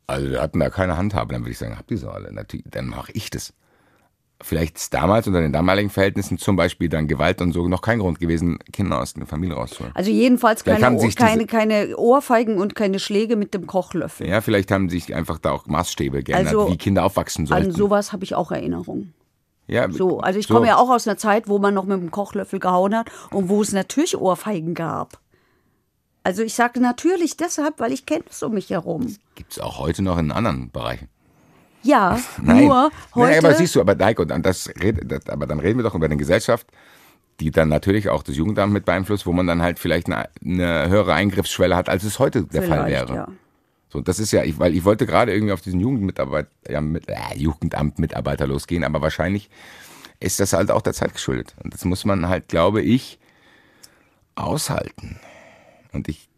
also wir hatten da keine Handhabe, dann würde ich sagen, habt ihr so alle, natürlich, dann mache ich das. Vielleicht ist damals unter den damaligen Verhältnissen zum Beispiel dann Gewalt und so noch kein Grund gewesen, Kinder aus der Familie rauszuholen. Also jedenfalls Vielleicht keine, haben sich keine, keine Ohrfeigen und keine Schläge mit dem Kochlöffel. Ja, vielleicht haben sich einfach da auch Maßstäbe geändert, Also, wie Kinder aufwachsen sollten. An sowas habe ich auch Erinnerungen. ja, So, also ich so. komme ja auch aus einer Zeit, wo man noch mit dem Kochlöffel gehauen hat und wo es natürlich Ohrfeigen gab. Also ich sage natürlich deshalb, weil ich kenne es um mich herum. Gibt's auch heute noch in anderen Bereichen. Ja, Nein. nur heute. Nein, aber siehst du, aber Heiko, dann, das das, aber dann reden wir doch über eine Gesellschaft, die dann natürlich auch das Jugendamt mit beeinflusst, wo man dann halt vielleicht eine, eine höhere Eingriffsschwelle hat, als es heute der Fall wäre. Ja. So, das ist ja, ich, weil ich wollte gerade irgendwie auf diesen Jugendmitarbeit, ja, mit, äh, Jugendamt-Mitarbeiter losgehen, aber wahrscheinlich ist das halt auch der Zeit geschuldet. Und das muss man halt, glaube ich, aushalten. Und ich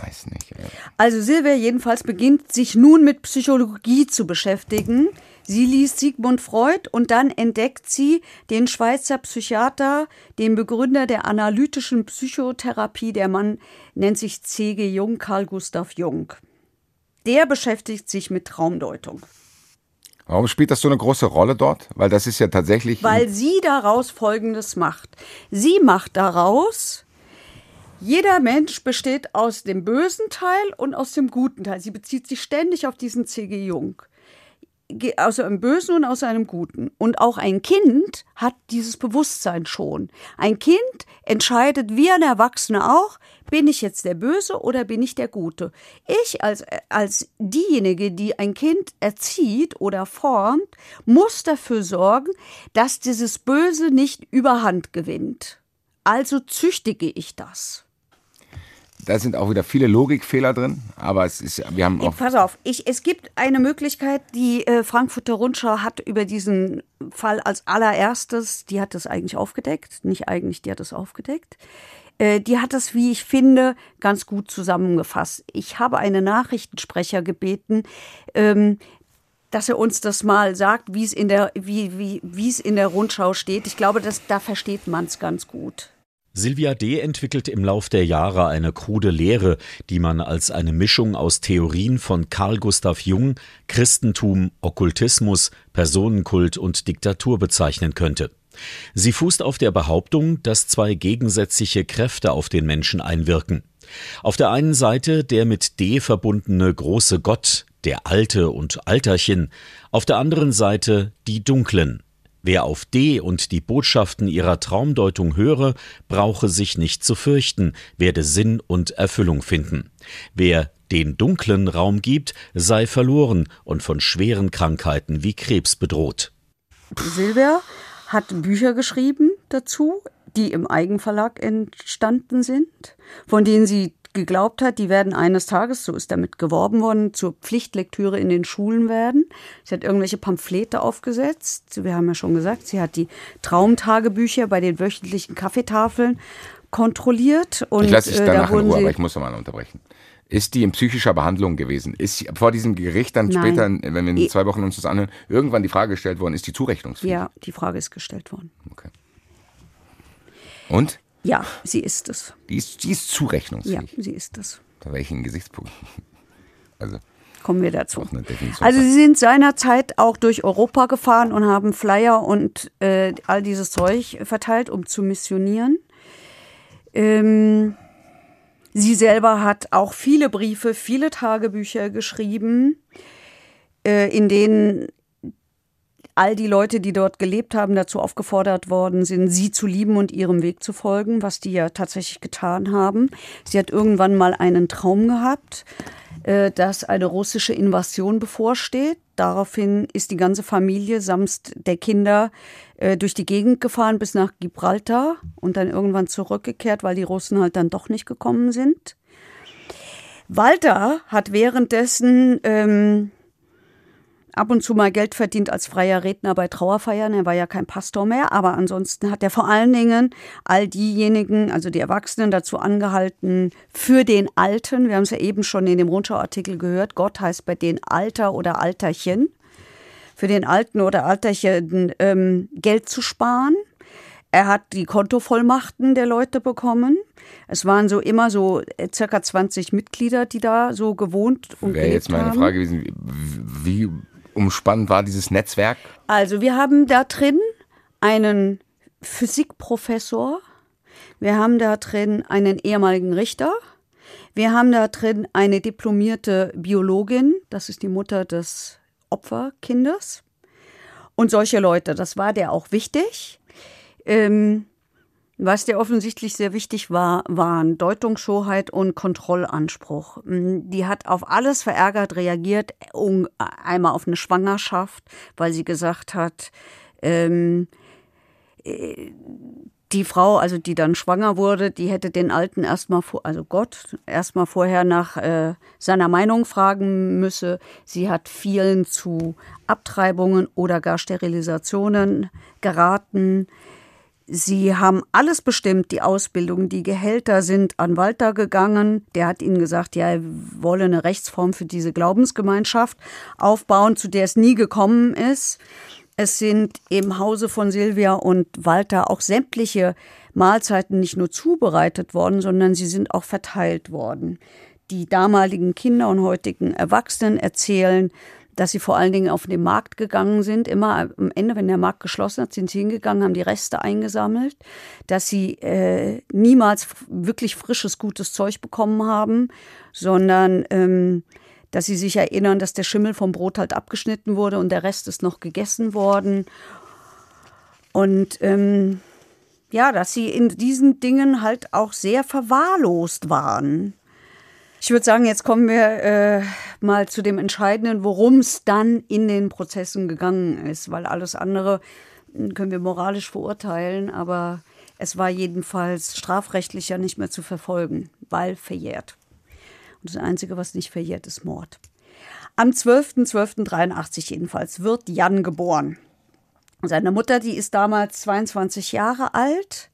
weiß nicht. Also Silvia jedenfalls beginnt sich nun mit Psychologie zu beschäftigen. Sie liest Sigmund Freud und dann entdeckt sie den Schweizer Psychiater, den Begründer der analytischen Psychotherapie. Der Mann nennt sich C.G. Jung, Karl Gustav Jung. Der beschäftigt sich mit Traumdeutung. Warum spielt das so eine große Rolle dort? Weil das ist ja tatsächlich. Weil sie daraus Folgendes macht. Sie macht daraus, jeder Mensch besteht aus dem bösen Teil und aus dem guten Teil. Sie bezieht sich ständig auf diesen C.G. Jung aus einem Bösen und aus einem Guten. Und auch ein Kind hat dieses Bewusstsein schon. Ein Kind entscheidet, wie ein Erwachsener auch, bin ich jetzt der Böse oder bin ich der Gute? Ich als, als diejenige, die ein Kind erzieht oder formt, muss dafür sorgen, dass dieses Böse nicht überhand gewinnt. Also züchtige ich das da sind auch wieder viele Logikfehler drin, aber es ist, wir haben auch. Pass auf, ich, es gibt eine Möglichkeit, die äh, Frankfurter Rundschau hat über diesen Fall als allererstes, die hat das eigentlich aufgedeckt, nicht eigentlich, die hat das aufgedeckt. Äh, die hat das, wie ich finde, ganz gut zusammengefasst. Ich habe einen Nachrichtensprecher gebeten, ähm, dass er uns das mal sagt, wie es in der, wie, wie, wie es in der Rundschau steht. Ich glaube, dass, da versteht man es ganz gut. Silvia D. entwickelt im Lauf der Jahre eine krude Lehre, die man als eine Mischung aus Theorien von Carl Gustav Jung, Christentum, Okkultismus, Personenkult und Diktatur bezeichnen könnte. Sie fußt auf der Behauptung, dass zwei gegensätzliche Kräfte auf den Menschen einwirken. Auf der einen Seite der mit D verbundene große Gott, der Alte und Alterchen, auf der anderen Seite die Dunklen, Wer auf D und die Botschaften ihrer Traumdeutung höre, brauche sich nicht zu fürchten, werde Sinn und Erfüllung finden. Wer den dunklen Raum gibt, sei verloren und von schweren Krankheiten wie Krebs bedroht. Silvia hat Bücher geschrieben dazu, die im Eigenverlag entstanden sind, von denen sie geglaubt hat, die werden eines Tages, so ist damit geworben worden, zur Pflichtlektüre in den Schulen werden. Sie hat irgendwelche Pamphlete aufgesetzt. Wir haben ja schon gesagt, sie hat die Traumtagebücher bei den wöchentlichen Kaffeetafeln kontrolliert. Und, ich lasse dich danach äh, da in Ruhe, aber ich muss nochmal unterbrechen. Ist die in psychischer Behandlung gewesen? Ist sie vor diesem Gericht dann Nein. später, wenn wir in zwei Wochen uns das anhören, irgendwann die Frage gestellt worden, ist die zurechnungsfähig? Ja, die Frage ist gestellt worden. Okay. Und? Ja, sie ist es. Die ist, die ist zurechnungsfähig. Ja, sie ist es. Da welchen Gesichtspunkt? Also kommen wir dazu. Also sie sind seinerzeit auch durch Europa gefahren und haben Flyer und äh, all dieses Zeug verteilt, um zu missionieren. Ähm, sie selber hat auch viele Briefe, viele Tagebücher geschrieben, äh, in denen all die Leute, die dort gelebt haben, dazu aufgefordert worden sind, sie zu lieben und ihrem Weg zu folgen, was die ja tatsächlich getan haben. Sie hat irgendwann mal einen Traum gehabt, äh, dass eine russische Invasion bevorsteht. Daraufhin ist die ganze Familie samt der Kinder äh, durch die Gegend gefahren bis nach Gibraltar und dann irgendwann zurückgekehrt, weil die Russen halt dann doch nicht gekommen sind. Walter hat währenddessen ähm, ab und zu mal Geld verdient als freier Redner bei Trauerfeiern. Er war ja kein Pastor mehr, aber ansonsten hat er vor allen Dingen all diejenigen, also die Erwachsenen, dazu angehalten, für den Alten, wir haben es ja eben schon in dem Rundschauartikel gehört, Gott heißt bei den Alter oder Alterchen, für den Alten oder Alterchen ähm, Geld zu sparen. Er hat die Kontovollmachten der Leute bekommen. Es waren so immer so äh, circa 20 Mitglieder, die da so gewohnt und Wäre jetzt meine haben. Frage gewesen, wie umspannend war dieses Netzwerk? Also wir haben da drin einen Physikprofessor, wir haben da drin einen ehemaligen Richter, wir haben da drin eine diplomierte Biologin, das ist die Mutter des Opferkindes. Und solche Leute, das war der auch wichtig. Ähm, was dir offensichtlich sehr wichtig war, waren Deutungshoheit und Kontrollanspruch. Mm, die hat auf alles verärgert reagiert, einmal auf eine Schwangerschaft, weil sie gesagt hat, ähm, äh, die Frau, also die dann schwanger wurde, die hätte den Alten erstmal, also Gott, erstmal vorher nach äh, seiner Meinung fragen müsse. Sie hat vielen zu Abtreibungen oder gar Sterilisationen geraten. Sie haben alles bestimmt, die Ausbildung, die Gehälter sind an Walter gegangen. Der hat ihnen gesagt, ja, er wolle eine Rechtsform für diese Glaubensgemeinschaft aufbauen, zu der es nie gekommen ist. Es sind im Hause von Silvia und Walter auch sämtliche Mahlzeiten nicht nur zubereitet worden, sondern sie sind auch verteilt worden. Die damaligen Kinder und heutigen Erwachsenen erzählen, dass sie vor allen Dingen auf den Markt gegangen sind. Immer am Ende, wenn der Markt geschlossen hat, sind sie hingegangen, haben die Reste eingesammelt, dass sie äh, niemals wirklich frisches, gutes Zeug bekommen haben, sondern ähm, dass sie sich erinnern, dass der Schimmel vom Brot halt abgeschnitten wurde und der Rest ist noch gegessen worden. Und ähm, ja, dass sie in diesen Dingen halt auch sehr verwahrlost waren. Ich würde sagen, jetzt kommen wir äh, mal zu dem Entscheidenden, worum es dann in den Prozessen gegangen ist, weil alles andere hm, können wir moralisch verurteilen, aber es war jedenfalls strafrechtlich ja nicht mehr zu verfolgen, weil verjährt. Und das Einzige, was nicht verjährt, ist Mord. Am 12.12.83 jedenfalls wird Jan geboren. Seine Mutter, die ist damals 22 Jahre alt.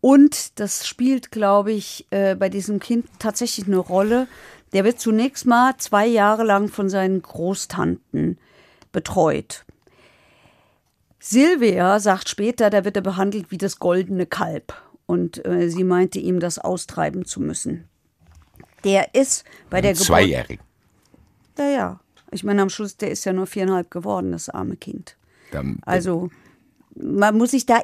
Und das spielt, glaube ich, äh, bei diesem Kind tatsächlich eine Rolle. Der wird zunächst mal zwei Jahre lang von seinen Großtanten betreut. Silvia sagt später, da wird er behandelt wie das goldene Kalb. Und äh, sie meinte ihm, das austreiben zu müssen. Der ist bei der Geburt. Zweijährig. Ja, ja. Ich meine, am Schluss, der ist ja nur viereinhalb geworden, das arme Kind. Dann, also, man muss sich da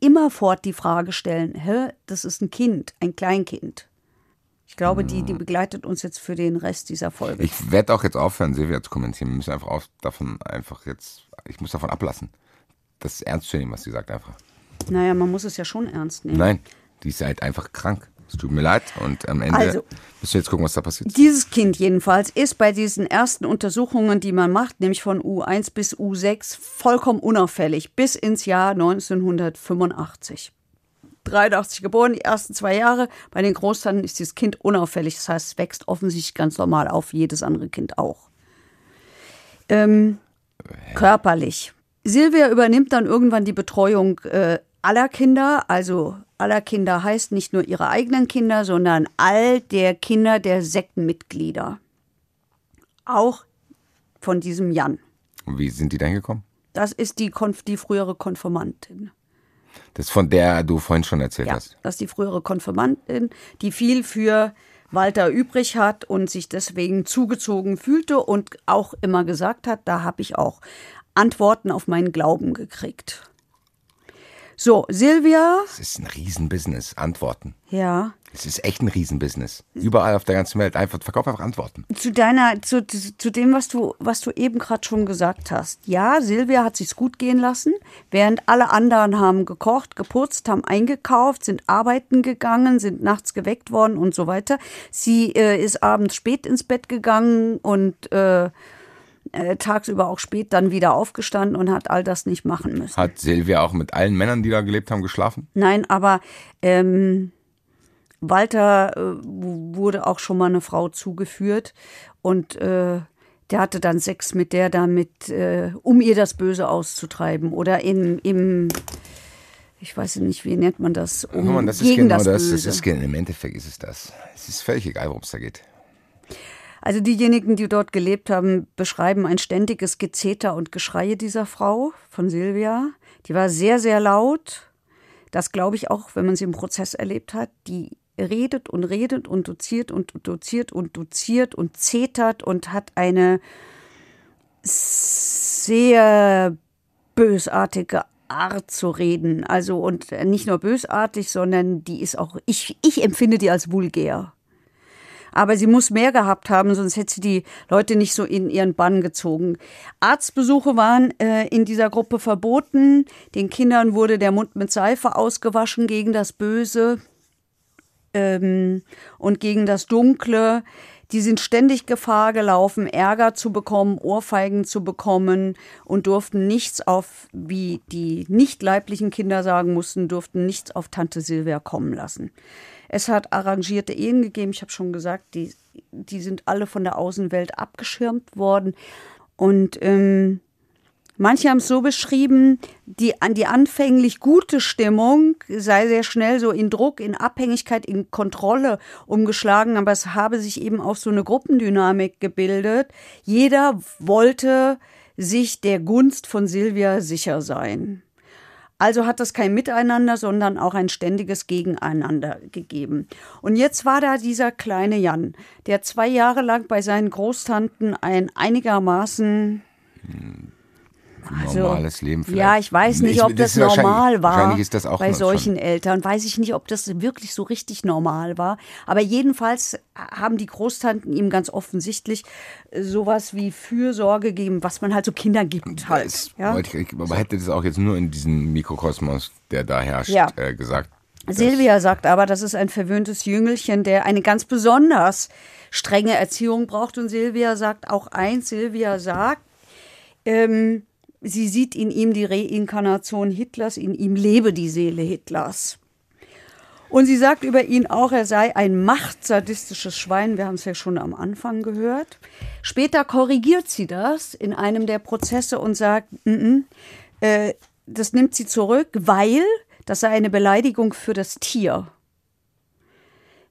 immerfort die Frage stellen: Hä, das ist ein Kind, ein Kleinkind. Ich glaube, die, die begleitet uns jetzt für den Rest dieser Folge. Ich werde auch jetzt aufhören, Silvia zu kommentieren. Wir müssen einfach auf, davon einfach jetzt, ich muss davon ablassen, das ernst zu nehmen, was sie sagt einfach. Naja, man muss es ja schon ernst nehmen. Nein, die ist halt einfach krank. Es tut mir leid und am Ende also, müssen wir jetzt gucken, was da passiert. Dieses Kind jedenfalls ist bei diesen ersten Untersuchungen, die man macht, nämlich von U1 bis U6, vollkommen unauffällig bis ins Jahr 1985. 83 geboren, die ersten zwei Jahre. Bei den Großtanten ist dieses Kind unauffällig. Das heißt, es wächst offensichtlich ganz normal auf, jedes andere Kind auch. Ähm, körperlich. Silvia übernimmt dann irgendwann die Betreuung äh, aller Kinder, also aller Kinder heißt nicht nur ihre eigenen Kinder, sondern all der Kinder der Sektenmitglieder. Auch von diesem Jan. Und wie sind die denn gekommen? Das ist die, Konf die frühere Konfirmantin. Das von der du vorhin schon erzählt ja, hast. Das ist die frühere Konfirmantin, die viel für Walter übrig hat und sich deswegen zugezogen fühlte und auch immer gesagt hat, da habe ich auch Antworten auf meinen Glauben gekriegt. So, Silvia. Es ist ein Riesenbusiness. Antworten. Ja. Es ist echt ein Riesenbusiness. Überall auf der ganzen Welt. Einfach, verkauf einfach Antworten. Zu deiner, zu, zu dem, was du, was du eben gerade schon gesagt hast. Ja, Silvia hat sich's gut gehen lassen, während alle anderen haben gekocht, geputzt, haben eingekauft, sind arbeiten gegangen, sind nachts geweckt worden und so weiter. Sie äh, ist abends spät ins Bett gegangen und äh, äh, tagsüber auch spät dann wieder aufgestanden und hat all das nicht machen müssen. Hat Silvia auch mit allen Männern, die da gelebt haben, geschlafen? Nein, aber ähm, Walter äh, wurde auch schon mal eine Frau zugeführt und äh, der hatte dann Sex mit der damit, äh, um ihr das Böse auszutreiben oder im, im ich weiß nicht, wie nennt man das? Um, man, das ist genau das. das, das ist, Im Endeffekt ist es das. Es ist völlig egal, worum es da geht. Also diejenigen, die dort gelebt haben, beschreiben ein ständiges Gezeter und Geschreie dieser Frau von Silvia. Die war sehr, sehr laut. Das glaube ich auch, wenn man sie im Prozess erlebt hat. Die redet und redet und doziert und doziert und doziert und zetert und hat eine sehr bösartige Art zu reden. Also und nicht nur bösartig, sondern die ist auch, ich, ich empfinde die als vulgär. Aber sie muss mehr gehabt haben, sonst hätte sie die Leute nicht so in ihren Bann gezogen. Arztbesuche waren äh, in dieser Gruppe verboten. Den Kindern wurde der Mund mit Seife ausgewaschen gegen das Böse ähm, und gegen das Dunkle. die sind ständig Gefahr gelaufen, Ärger zu bekommen, Ohrfeigen zu bekommen und durften nichts auf, wie die nicht leiblichen Kinder sagen mussten, durften nichts auf Tante Silvia kommen lassen. Es hat arrangierte Ehen gegeben, ich habe schon gesagt, die, die sind alle von der Außenwelt abgeschirmt worden. Und ähm, Manche haben es so beschrieben, die, die anfänglich gute Stimmung sei sehr schnell so in Druck, in Abhängigkeit, in Kontrolle umgeschlagen, aber es habe sich eben auch so eine Gruppendynamik gebildet. Jeder wollte sich der Gunst von Silvia sicher sein. Also hat das kein Miteinander, sondern auch ein ständiges Gegeneinander gegeben. Und jetzt war da dieser kleine Jan, der zwei Jahre lang bei seinen Großtanten ein einigermaßen also, normales Leben vielleicht. Ja, ich weiß nicht, ob das, das normal war. Wahrscheinlich ist das auch bei solchen schon. Eltern. Weiß ich nicht, ob das wirklich so richtig normal war. Aber jedenfalls haben die Großtanten ihm ganz offensichtlich sowas wie Fürsorge gegeben, was man halt so Kindern gibt halt. Das ja? ich, aber hätte das auch jetzt nur in diesem Mikrokosmos, der da herrscht, ja. äh, gesagt. Silvia sagt aber, das ist ein verwöhntes Jüngelchen, der eine ganz besonders strenge Erziehung braucht. Und Silvia sagt auch eins, Silvia sagt, ähm, Sie sieht in ihm die Reinkarnation Hitlers, in ihm lebe die Seele Hitlers. Und sie sagt über ihn auch, er sei ein machtsadistisches Schwein. Wir haben es ja schon am Anfang gehört. Später korrigiert sie das in einem der Prozesse und sagt, n -n, äh, das nimmt sie zurück, weil das sei eine Beleidigung für das Tier,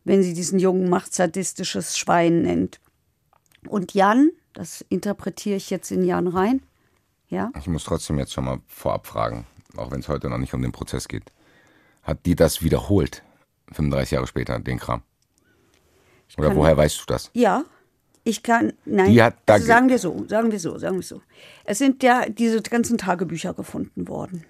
wenn sie diesen jungen machtsadistisches Schwein nennt. Und Jan, das interpretiere ich jetzt in Jan rein, ja? Ich muss trotzdem jetzt schon mal vorab fragen, auch wenn es heute noch nicht um den Prozess geht. Hat die das wiederholt, 35 Jahre später, den Kram? Oder kann, woher weißt du das? Ja, ich kann, nein, die hat da also sagen wir so, sagen wir so, sagen wir so. Es sind ja diese ganzen Tagebücher gefunden worden.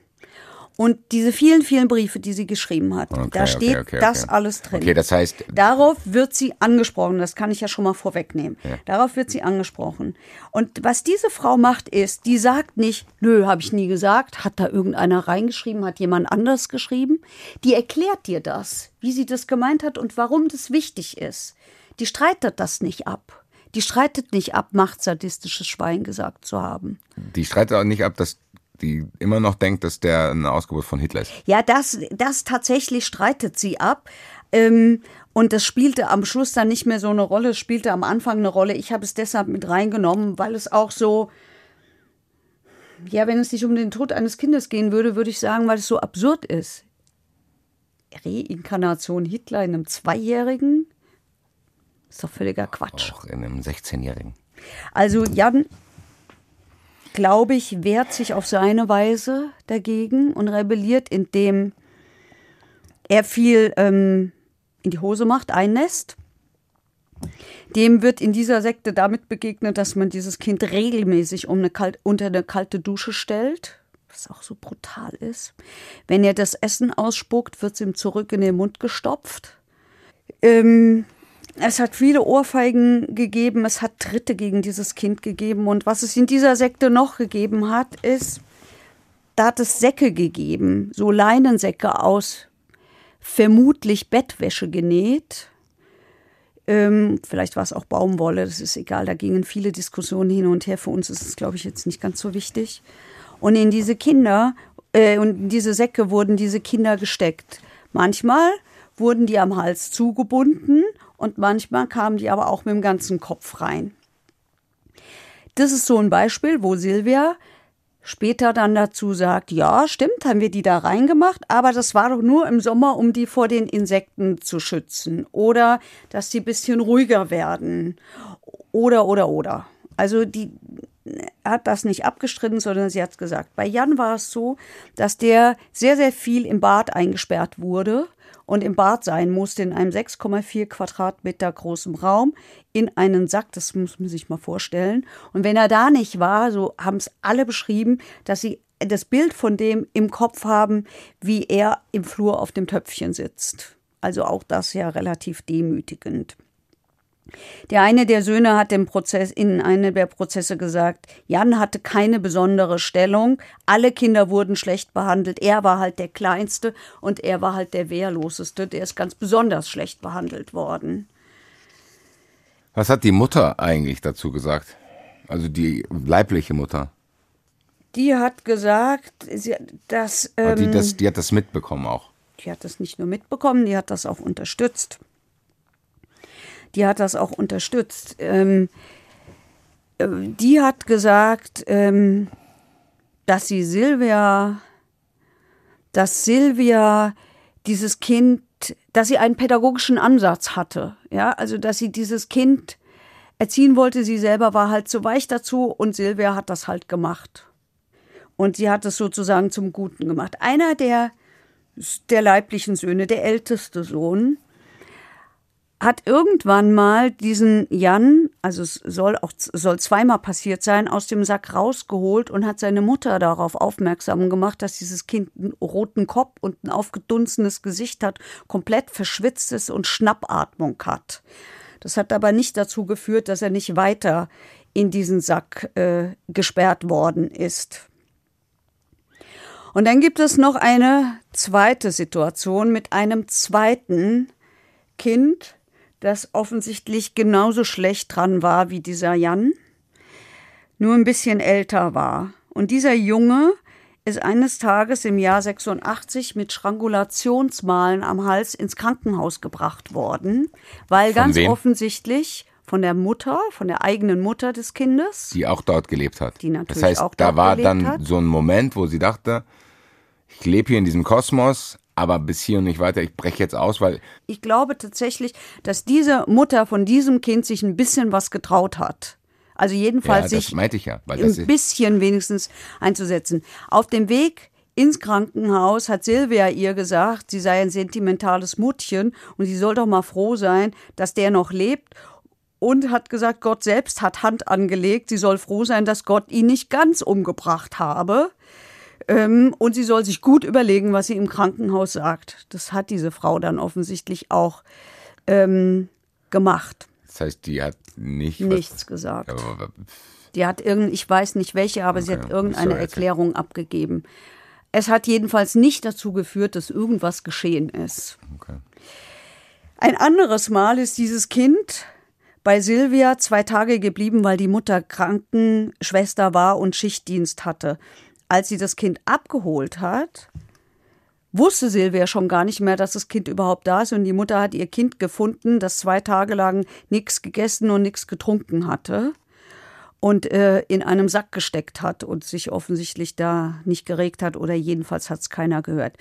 Und diese vielen, vielen Briefe, die sie geschrieben hat, okay, da steht okay, okay, das alles drin. Okay, das heißt. Darauf wird sie angesprochen, das kann ich ja schon mal vorwegnehmen. Ja. Darauf wird sie angesprochen. Und was diese Frau macht, ist, die sagt nicht, nö, habe ich nie gesagt, hat da irgendeiner reingeschrieben, hat jemand anders geschrieben. Die erklärt dir das, wie sie das gemeint hat und warum das wichtig ist. Die streitet das nicht ab. Die streitet nicht ab, macht sadistisches Schwein gesagt zu haben. Die streitet auch nicht ab, dass die immer noch denkt, dass der eine Ausgeburt von Hitler ist. Ja, das, das tatsächlich streitet sie ab. Ähm, und das spielte am Schluss dann nicht mehr so eine Rolle, es spielte am Anfang eine Rolle. Ich habe es deshalb mit reingenommen, weil es auch so, ja, wenn es nicht um den Tod eines Kindes gehen würde, würde ich sagen, weil es so absurd ist. Reinkarnation Hitler in einem Zweijährigen? Ist doch völliger Quatsch. Auch in einem 16-Jährigen. Also Jan glaube ich, wehrt sich auf seine Weise dagegen und rebelliert, indem er viel ähm, in die Hose macht, einnässt. Dem wird in dieser Sekte damit begegnet, dass man dieses Kind regelmäßig um eine kalt, unter eine kalte Dusche stellt, was auch so brutal ist. Wenn er das Essen ausspuckt, wird es ihm zurück in den Mund gestopft. Ähm, es hat viele Ohrfeigen gegeben, es hat Tritte gegen dieses Kind gegeben. Und was es in dieser Sekte noch gegeben hat, ist, da hat es Säcke gegeben, so Leinensäcke aus vermutlich Bettwäsche genäht. Ähm, vielleicht war es auch Baumwolle, das ist egal, da gingen viele Diskussionen hin und her. Für uns ist es, glaube ich, jetzt nicht ganz so wichtig. Und in diese Kinder äh, und in diese Säcke wurden diese Kinder gesteckt. Manchmal wurden die am Hals zugebunden und manchmal kamen die aber auch mit dem ganzen Kopf rein. Das ist so ein Beispiel, wo Silvia später dann dazu sagt, ja, stimmt, haben wir die da reingemacht, aber das war doch nur im Sommer, um die vor den Insekten zu schützen oder dass die ein bisschen ruhiger werden oder oder oder. Also die hat das nicht abgestritten, sondern sie hat gesagt. Bei Jan war es so, dass der sehr, sehr viel im Bad eingesperrt wurde und im Bad sein musste, in einem 6,4 Quadratmeter großen Raum, in einen Sack, das muss man sich mal vorstellen. Und wenn er da nicht war, so haben es alle beschrieben, dass sie das Bild von dem im Kopf haben, wie er im Flur auf dem Töpfchen sitzt. Also auch das ja relativ demütigend. Der eine der Söhne hat im Prozess, in einem der Prozesse gesagt, Jan hatte keine besondere Stellung, alle Kinder wurden schlecht behandelt, er war halt der Kleinste und er war halt der Wehrloseste, der ist ganz besonders schlecht behandelt worden. Was hat die Mutter eigentlich dazu gesagt? Also die leibliche Mutter. Die hat gesagt, sie, dass. Hat die, ähm, das, die hat das mitbekommen auch. Die hat das nicht nur mitbekommen, die hat das auch unterstützt. Die hat das auch unterstützt. Ähm, äh, die hat gesagt, ähm, dass sie Silvia, dass Silvia dieses Kind, dass sie einen pädagogischen Ansatz hatte. Ja, also dass sie dieses Kind erziehen wollte. Sie selber war halt zu weich dazu und Silvia hat das halt gemacht. Und sie hat es sozusagen zum Guten gemacht. Einer der der leiblichen Söhne, der älteste Sohn, hat irgendwann mal diesen Jan, also es soll auch soll zweimal passiert sein, aus dem Sack rausgeholt und hat seine Mutter darauf aufmerksam gemacht, dass dieses Kind einen roten Kopf und ein aufgedunsenes Gesicht hat, komplett verschwitzt ist und Schnappatmung hat. Das hat aber nicht dazu geführt, dass er nicht weiter in diesen Sack äh, gesperrt worden ist. Und dann gibt es noch eine zweite Situation mit einem zweiten Kind, das offensichtlich genauso schlecht dran war wie dieser Jan, nur ein bisschen älter war. Und dieser Junge ist eines Tages im Jahr 86 mit Strangulationsmalen am Hals ins Krankenhaus gebracht worden, weil Von ganz wem? offensichtlich von der Mutter, von der eigenen Mutter des Kindes, Die auch dort gelebt hat. Die natürlich das heißt, auch da war dann hat. so ein Moment, wo sie dachte, ich lebe hier in diesem Kosmos, aber bis hier und nicht weiter, ich breche jetzt aus, weil ich glaube tatsächlich, dass diese Mutter von diesem Kind sich ein bisschen was getraut hat. Also ja, jedenfalls das sich ja. Weil das ein bisschen wenigstens einzusetzen. Auf dem Weg ins Krankenhaus hat Silvia ihr gesagt, sie sei ein sentimentales Muttchen und sie soll doch mal froh sein, dass der noch lebt. Und hat gesagt, Gott selbst hat Hand angelegt. Sie soll froh sein, dass Gott ihn nicht ganz umgebracht habe. Ähm, und sie soll sich gut überlegen, was sie im Krankenhaus sagt. Das hat diese Frau dann offensichtlich auch ähm, gemacht. das heißt, die hat nicht was- Nichts gesagt. Aber, Die hat irgend, ich weiß nicht welche, aber sie Okay, hat irgendeine Erklärung abgegeben. Es hat jedenfalls nicht dazu geführt, dass irgendwas geschehen ist. okay. Ein anderes Mal ist dieses Kind bei Silvia zwei Tage geblieben, weil die Mutter Krankenschwester war und Schichtdienst hatte. Als sie das Kind abgeholt hat, wusste Silvia schon gar nicht mehr, dass das Kind überhaupt da ist. Und die Mutter hat ihr Kind gefunden, das zwei Tage lang nichts gegessen und nichts getrunken hatte und äh, in einem Sack gesteckt hat und sich offensichtlich da nicht geregt hat oder jedenfalls hat es keiner gehört.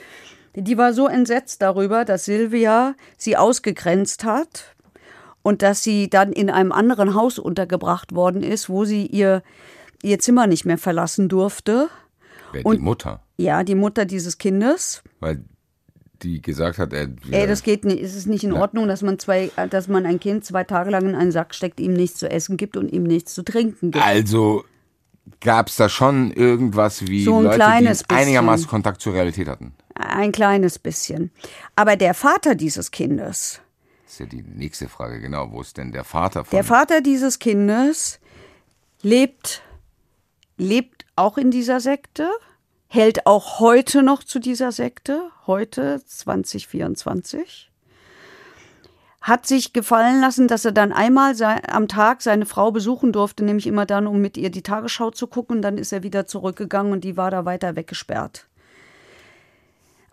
Die war so entsetzt darüber, dass Silvia sie ausgegrenzt hat und dass sie dann in einem anderen Haus untergebracht worden ist, wo sie ihr, ihr Zimmer nicht mehr verlassen durfte. Wer Und- die Mutter, Ja, die Mutter dieses Kindes. weil die gesagt hat, er Ey, das geht nicht. Es ist nicht in Ordnung, dass man zwei, dass man ein Kind zwei Tage lang in einen Sack steckt, ihm nichts zu essen gibt und ihm nichts zu trinken gibt. also gab es da schon irgendwas wie So ein Leute, kleines die einigermaßen bisschen. Kontakt zur Realität hatten. Ein kleines bisschen. Aber der Vater dieses Kindes, Das ist ja die nächste Frage, genau. Wo ist denn der Vater von? der Vater dieses Kindes lebt, lebt auch in dieser Sekte, hält auch heute noch zu dieser Sekte, heute 2024. Hat sich gefallen lassen, dass er dann einmal am Tag seine Frau besuchen durfte, nämlich immer dann, um mit ihr die Tagesschau zu gucken. Dann ist er wieder zurückgegangen und die war da weiter weggesperrt.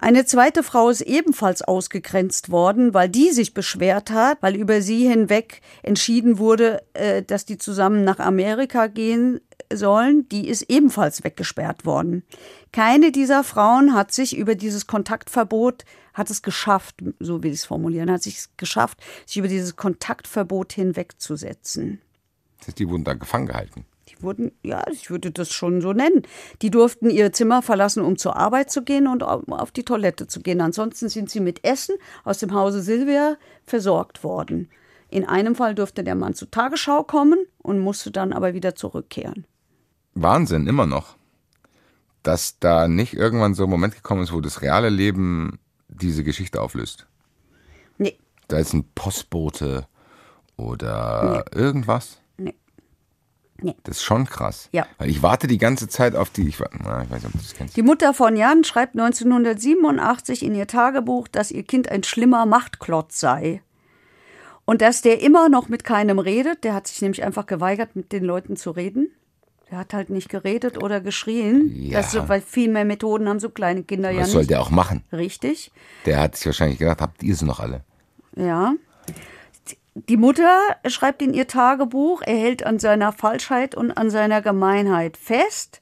Eine zweite Frau ist ebenfalls ausgegrenzt worden, weil die sich beschwert hat, weil über sie hinweg entschieden wurde, äh, dass die zusammen nach Amerika gehen sollen. Die ist ebenfalls weggesperrt worden. Keine dieser Frauen hat sich über dieses Kontaktverbot, hat es geschafft, so will ich es formulieren, hat sich es geschafft, sich über dieses Kontaktverbot hinwegzusetzen. Die wurden da gefangen gehalten. Die wurden, ja, ich würde das schon so nennen. Die durften ihr Zimmer verlassen, um zur Arbeit zu gehen und auf die Toilette zu gehen. Ansonsten sind sie mit Essen aus dem Hause Silvia versorgt worden. In einem Fall durfte der Mann zur Tagesschau kommen und musste dann aber wieder zurückkehren. Wahnsinn, immer noch. Dass da nicht irgendwann so ein Moment gekommen ist, wo das reale Leben diese Geschichte auflöst. Nee, Da ist ein Postbote oder irgendwas. nee. Nee. Das ist schon krass. Ja. Weil ich warte die ganze Zeit auf die. Ich, na, ich weiß nicht, ob du das kennst. Die Mutter von Jan schreibt 1987 in ihr Tagebuch, dass ihr Kind ein schlimmer Machtklotz sei. Und dass der immer noch mit keinem redet, der hat sich nämlich einfach geweigert, mit den Leuten zu reden. Der hat halt nicht geredet oder geschrien. Ja. Das so, weil viel mehr Methoden haben so kleine Kinder ja Was nicht. soll der auch machen? Richtig. Der hat sich wahrscheinlich gedacht, habt ihr sie noch alle? Ja. Die Mutter schreibt in ihr Tagebuch, er hält an seiner Falschheit und an seiner Gemeinheit fest.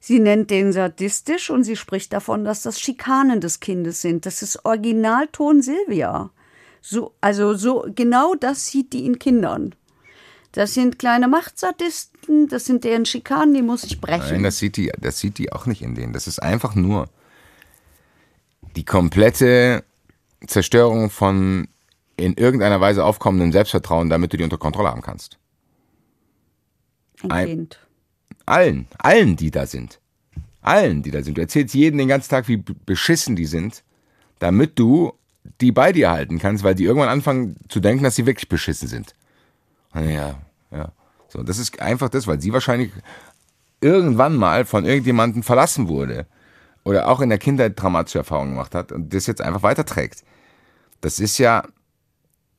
Sie nennt den sadistisch und sie spricht davon, dass das Schikanen des Kindes sind. Das ist Originalton Silvia. So, also so genau das sieht die in Kindern. Das sind kleine Machtsadisten, das sind deren Schikanen, die muss ich brechen. Nein, das sieht die, das sieht die auch nicht in denen. Das ist einfach nur die komplette Zerstörung von in irgendeiner Weise aufkommendem Selbstvertrauen, damit du die unter Kontrolle haben kannst. Ein ein- Kind. Allen, allen, die da sind. Allen, die da sind. Du erzählst jeden den ganzen Tag, wie beschissen die sind, damit du die bei dir halten kannst, weil die irgendwann anfangen zu denken, dass sie wirklich beschissen sind. Ja, ja. So, das ist einfach das, weil sie wahrscheinlich irgendwann mal von irgendjemandem verlassen wurde oder auch in der Kindheit traumatische Erfahrungen gemacht hat und das jetzt einfach weiterträgt. Das ist ja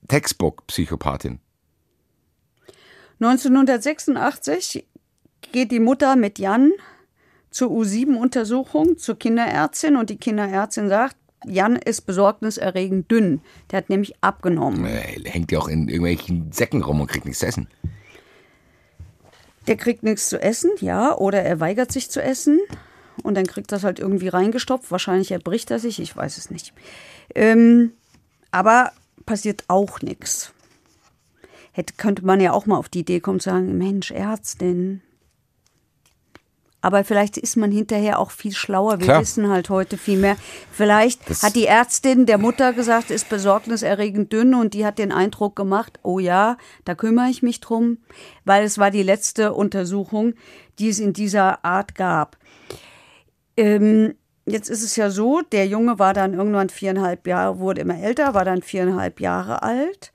Textbook-Psychopathin. 1986 geht die Mutter mit Jan zur U7-Untersuchung zur Kinderärztin und die Kinderärztin sagt, Jan ist besorgniserregend dünn. Der hat nämlich abgenommen. Äh, hängt ja auch in irgendwelchen Säcken rum und kriegt nichts zu essen. Der kriegt nichts zu essen, ja, oder er weigert sich zu essen und dann kriegt das halt irgendwie reingestopft. Wahrscheinlich erbricht er sich, ich weiß es nicht. Ähm, aber passiert auch nichts. Hätte, könnte man ja auch mal auf die Idee kommen zu sagen, Mensch, Ärztin. Aber vielleicht ist man hinterher auch viel schlauer. Wir Klar. wissen halt heute viel mehr. Vielleicht Das- hat die Ärztin der Mutter gesagt, ist besorgniserregend dünn und die hat den Eindruck gemacht, oh ja, da kümmere ich mich drum, weil es war die letzte Untersuchung, die es in dieser Art gab. Ähm, jetzt ist es ja so, der Junge war dann irgendwann viereinhalb Jahre, wurde immer älter, war dann viereinhalb Jahre alt.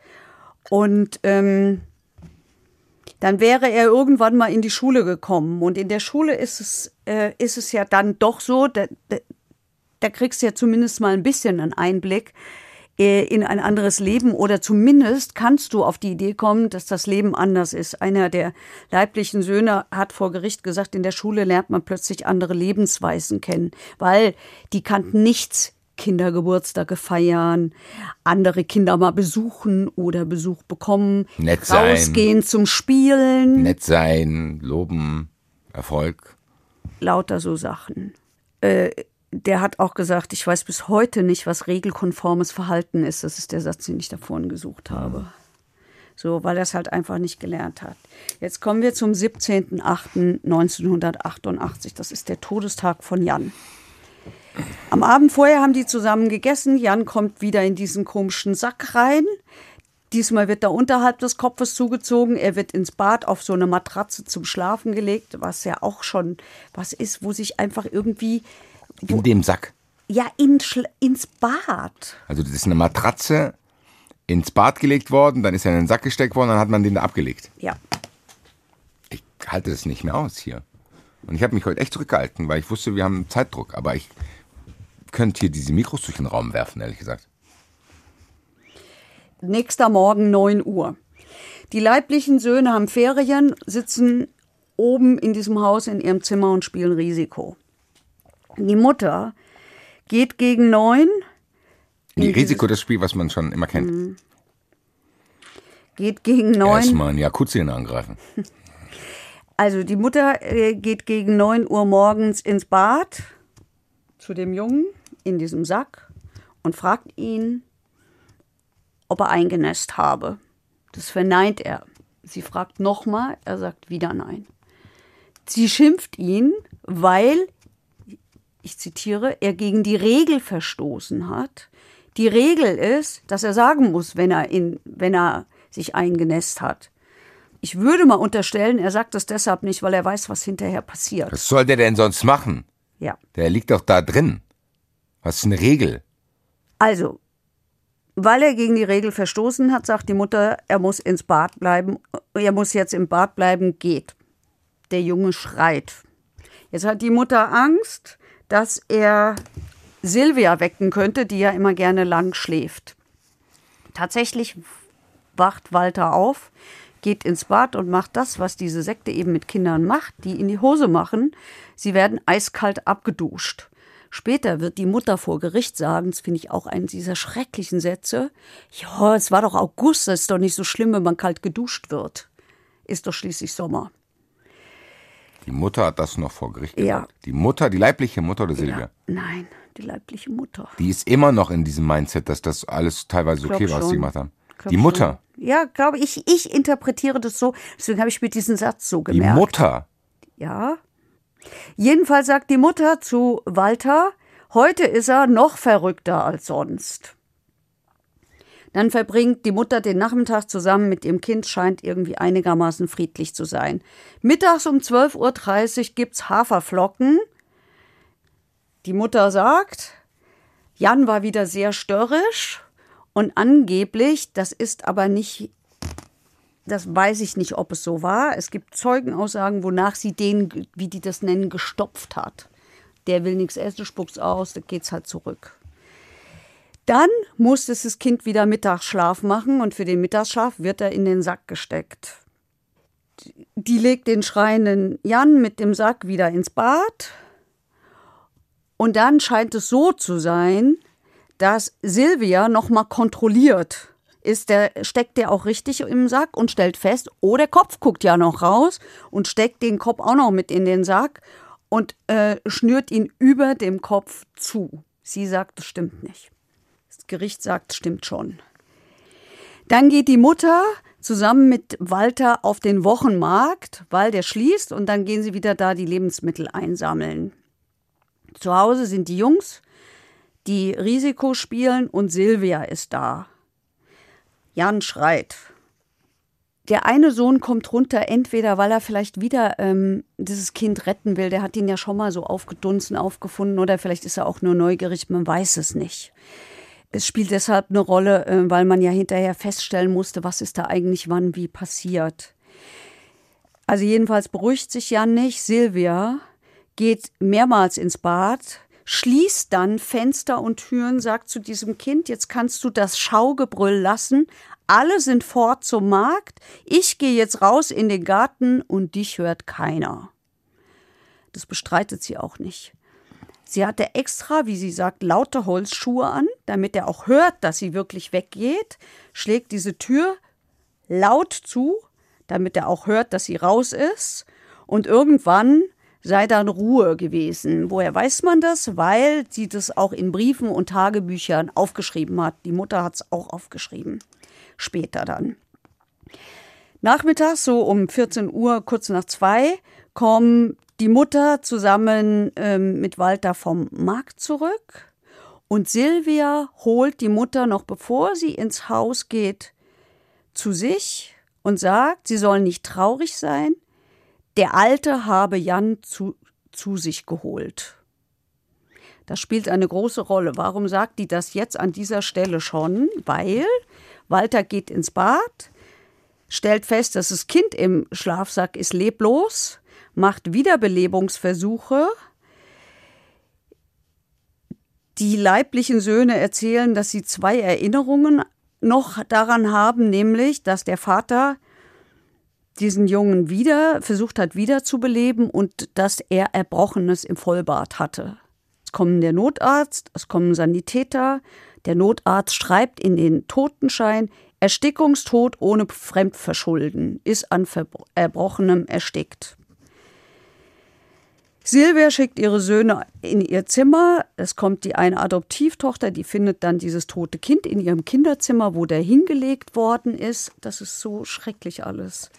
Und ähm, dann wäre er irgendwann mal in die Schule gekommen. Und in der Schule ist es, äh, ist es ja dann doch so, da, da, da kriegst du ja zumindest mal ein bisschen einen Einblick äh, in ein anderes Leben oder zumindest kannst du auf die Idee kommen, dass das Leben anders ist. Einer der leiblichen Söhne hat vor Gericht gesagt, in der Schule lernt man plötzlich andere Lebensweisen kennen, weil die kannten nichts. Kindergeburtstage feiern, andere Kinder mal besuchen oder Besuch bekommen, Nett sein. rausgehen zum Spielen, Nett sein, loben, Erfolg. lauter so Sachen. Äh, der hat auch gesagt, ich weiß bis heute nicht, was regelkonformes Verhalten ist. Das ist der Satz, den ich da vorhin gesucht habe. So, weil er es halt einfach nicht gelernt hat. Jetzt kommen wir zum 17.08.1988. Das ist der Todestag von Jan. Am Abend vorher haben die zusammen gegessen. Jan kommt wieder in diesen komischen Sack rein. Diesmal wird er unterhalb des Kopfes zugezogen. Er wird ins Bad auf so eine Matratze zum Schlafen gelegt, was ja auch schon was ist, wo sich einfach irgendwie In dem Sack. ja in, ins Bad. Also das ist eine Matratze ins Bad gelegt worden, dann ist er in den Sack gesteckt worden, dann hat man den da abgelegt. Ja. Ich halte das nicht mehr aus hier. Und ich habe mich heute echt zurückgehalten, weil ich wusste, wir haben Zeitdruck. Aber ich könnte hier diese Mikros durch den Raum werfen, ehrlich gesagt. Nächster Morgen 9 Uhr. Die leiblichen Söhne haben Ferien, sitzen oben in diesem Haus in ihrem Zimmer und spielen Risiko. Die Mutter geht gegen neun, Die dieses- Risiko, das Spiel, was man schon immer kennt. geht gegen neun. Erstmal einen Jakuzien angreifen. Also die Mutter äh, geht gegen 9 Uhr morgens ins Bad zu dem Jungen in diesem Sack und fragt ihn, ob er eingenässt habe. Das verneint er. Sie fragt nochmal, er sagt wieder nein. Sie schimpft ihn, weil, ich zitiere, er gegen die Regel verstoßen hat. Die Regel ist, dass er sagen muss, wenn er, in, wenn er sich eingenässt hat. Ich würde mal unterstellen, er sagt das deshalb nicht, weil er weiß, was hinterher passiert. Was soll der denn sonst machen? Ja. Der liegt doch da drin. Was ist eine Regel? Also, weil er gegen die Regel verstoßen hat, sagt die Mutter, er muss ins Bad bleiben. Er muss jetzt im Bad bleiben, geht. Der Junge schreit. Jetzt hat die Mutter Angst, dass er Silvia wecken könnte, die ja immer gerne lang schläft. Tatsächlich wacht Walter auf, geht ins Bad und macht das, was diese Sekte eben mit Kindern macht, die in die Hose machen. Sie werden eiskalt abgeduscht. Später wird die Mutter vor Gericht sagen, das finde ich auch einen dieser schrecklichen Sätze, ja, es war doch August, das ist doch nicht so schlimm, wenn man kalt geduscht wird. Ist doch schließlich Sommer. Die Mutter hat das noch vor Gericht gesagt. Ja. Die Mutter, die leibliche Mutter oder Silvia? Ja, nein, die leibliche Mutter. Die ist immer noch in diesem Mindset, dass das alles teilweise okay war, was sie gemacht haben. Glaub Die Mutter. Schon. Ja, glaube ich. Ich interpretiere das so. Deswegen habe ich mir diesen Satz so Die gemerkt. Mutter. Ja. Jedenfalls sagt die Mutter zu Walter, heute ist er noch verrückter als sonst. Dann verbringt die Mutter den Nachmittag zusammen mit ihrem Kind, scheint irgendwie einigermaßen friedlich zu sein. Mittags um 12.30 Uhr gibt's Haferflocken. Die Mutter sagt, Jan war wieder sehr störrisch und angeblich, das ist aber nicht das weiß ich nicht, ob es so war. Es gibt Zeugenaussagen, wonach sie den, wie die das nennen, gestopft hat. Der will nichts essen, spuckt's aus, dann geht's halt zurück. Dann muss es das Kind wieder Mittagsschlaf machen und für den Mittagsschlaf wird er in den Sack gesteckt. Die legt den schreienden Jan mit dem Sack wieder ins Bad. Und dann scheint es so zu sein, dass Silvia nochmal kontrolliert ist der, steckt der auch richtig im Sack und stellt fest, oh, der Kopf guckt ja noch raus und steckt den Kopf auch noch mit in den Sack und äh, schnürt ihn über dem Kopf zu. Sie sagt, das stimmt nicht. Das Gericht sagt, stimmt schon. Dann geht die Mutter zusammen mit Walter auf den Wochenmarkt, weil der schließt und dann gehen sie wieder da die Lebensmittel einsammeln. Zu Hause sind die Jungs, die Risiko spielen und Silvia ist da. Jan schreit. Der eine Sohn kommt runter, entweder weil er vielleicht wieder ähm, dieses Kind retten will, der hat ihn ja schon mal so aufgedunsen, aufgefunden, oder vielleicht ist er auch nur neugierig, man weiß es nicht. Es spielt deshalb eine Rolle, äh, weil man ja hinterher feststellen musste, was ist da eigentlich wann wie passiert. Also jedenfalls beruhigt sich Jan nicht. Silvia geht mehrmals ins Bad, schließt dann Fenster und Türen, sagt zu diesem Kind, jetzt kannst du das Schaugebrüll lassen. Alle sind fort zum Markt. Ich gehe jetzt raus in den Garten und dich hört keiner. Das bestreitet sie auch nicht. Sie hatte extra, wie sie sagt, laute Holzschuhe an, damit er auch hört, dass sie wirklich weggeht, schlägt diese Tür laut zu, damit er auch hört, dass sie raus ist. Und irgendwann sei dann Ruhe gewesen. Woher weiß man das? Weil sie das auch in Briefen und Tagebüchern aufgeschrieben hat. Die Mutter hat es auch aufgeschrieben. Später dann. Nachmittags, so um 14 Uhr, kurz nach zwei, kommen die Mutter zusammen ähm, mit Walter vom Markt zurück. Und Silvia holt die Mutter noch bevor sie ins Haus geht zu sich und sagt, sie soll nicht traurig sein, der Alte habe Jan zu, zu sich geholt. Das spielt eine große Rolle. Warum sagt die das jetzt an dieser Stelle schon? Weil Walter geht ins Bad, stellt fest, dass das Kind im Schlafsack ist leblos, macht Wiederbelebungsversuche. Die leiblichen Söhne erzählen, dass sie zwei Erinnerungen noch daran haben, nämlich, dass der Vater diesen Jungen wieder versucht hat wiederzubeleben und dass er Erbrochenes im Vollbart hatte. Es kommen der Notarzt, es kommen Sanitäter. Der Notarzt schreibt in den Totenschein Erstickungstod ohne Fremdverschulden, ist an Erbrochenem erstickt. Silvia schickt ihre Söhne in ihr Zimmer. Es kommt die eine Adoptivtochter, die findet dann dieses tote Kind in ihrem Kinderzimmer, wo der hingelegt worden ist. Das ist so schrecklich alles.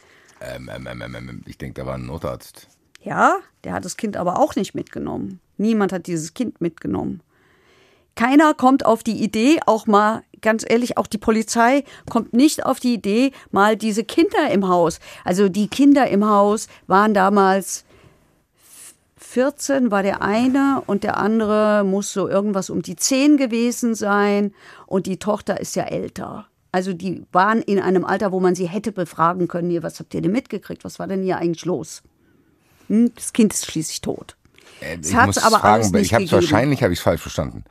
Ähm, ähm, ähm, ähm, ich denke, da war ein Notarzt. Ja, der hat das Kind aber auch nicht mitgenommen. Niemand hat dieses Kind mitgenommen. Keiner kommt auf die Idee, auch mal, ganz ehrlich, auch die Polizei kommt nicht auf die Idee, mal diese Kinder im Haus. Also die Kinder im Haus waren damals 14 war der eine und der andere muss so irgendwas um die 10 gewesen sein und die Tochter ist ja älter. Also die waren in einem Alter, wo man sie hätte befragen können, hier, was habt ihr denn mitgekriegt? Was war denn hier eigentlich los? Hm, das Kind ist schließlich tot. Äh, ich hat's muss aber fragen, alles nicht ich habe wahrscheinlich habe ich es falsch verstanden.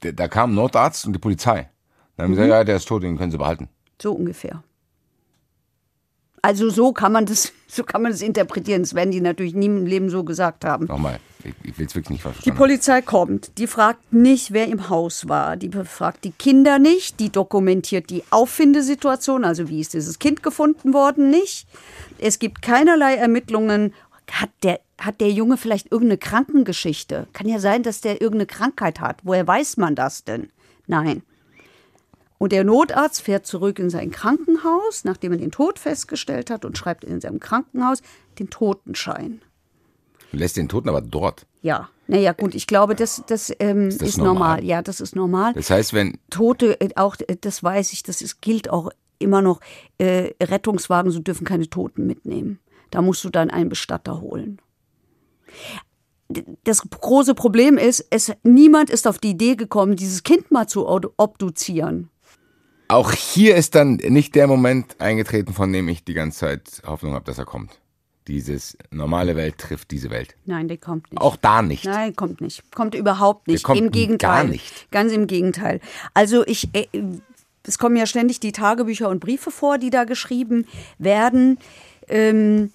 Da, da kam ein Notarzt und die Polizei. Dann haben Mhm. sie gesagt, ja, der ist tot, den können sie behalten. So ungefähr. Also so kann man das, so kann man das interpretieren. Das werden die natürlich nie im Leben so gesagt haben. Nochmal, ich, ich will es wirklich nicht Die verstehen. Polizei kommt, die fragt nicht, wer im Haus war, die befragt die Kinder nicht, die dokumentiert die Auffindesituation, also wie ist dieses Kind gefunden worden, nicht. Es gibt keinerlei Ermittlungen. Hat der, hat der Junge vielleicht irgendeine Krankengeschichte? Kann ja sein, dass der irgendeine Krankheit hat. Woher weiß man das denn? Nein. Und der Notarzt fährt zurück in sein Krankenhaus, nachdem er den Tod festgestellt hat, und schreibt in seinem Krankenhaus den Totenschein. Lässt den Toten aber dort. Ja, naja, gut, ich glaube, das, das, ähm, ist, das normal? normal? Ja, das ist normal. Das heißt, wenn Tote, äh, auch äh, das weiß ich, das ist, gilt auch immer noch. Äh, Rettungswagen, so dürfen keine Toten mitnehmen. Da musst du dann einen Bestatter holen. Das große Problem ist, es, niemand ist auf die Idee gekommen, dieses Kind mal zu ob- obduzieren. Auch hier ist dann nicht der Moment eingetreten, von dem ich die ganze Zeit Hoffnung habe, dass er kommt. Dieses normale Welt trifft diese Welt. Nein, der kommt nicht. Auch da nicht. Nein, kommt nicht. Kommt überhaupt nicht. kommt Im Gegenteil. gar nicht. Ganz im Gegenteil. Also ich, äh, es kommen ja ständig die Tagebücher und Briefe vor, die da geschrieben werden. Ähm,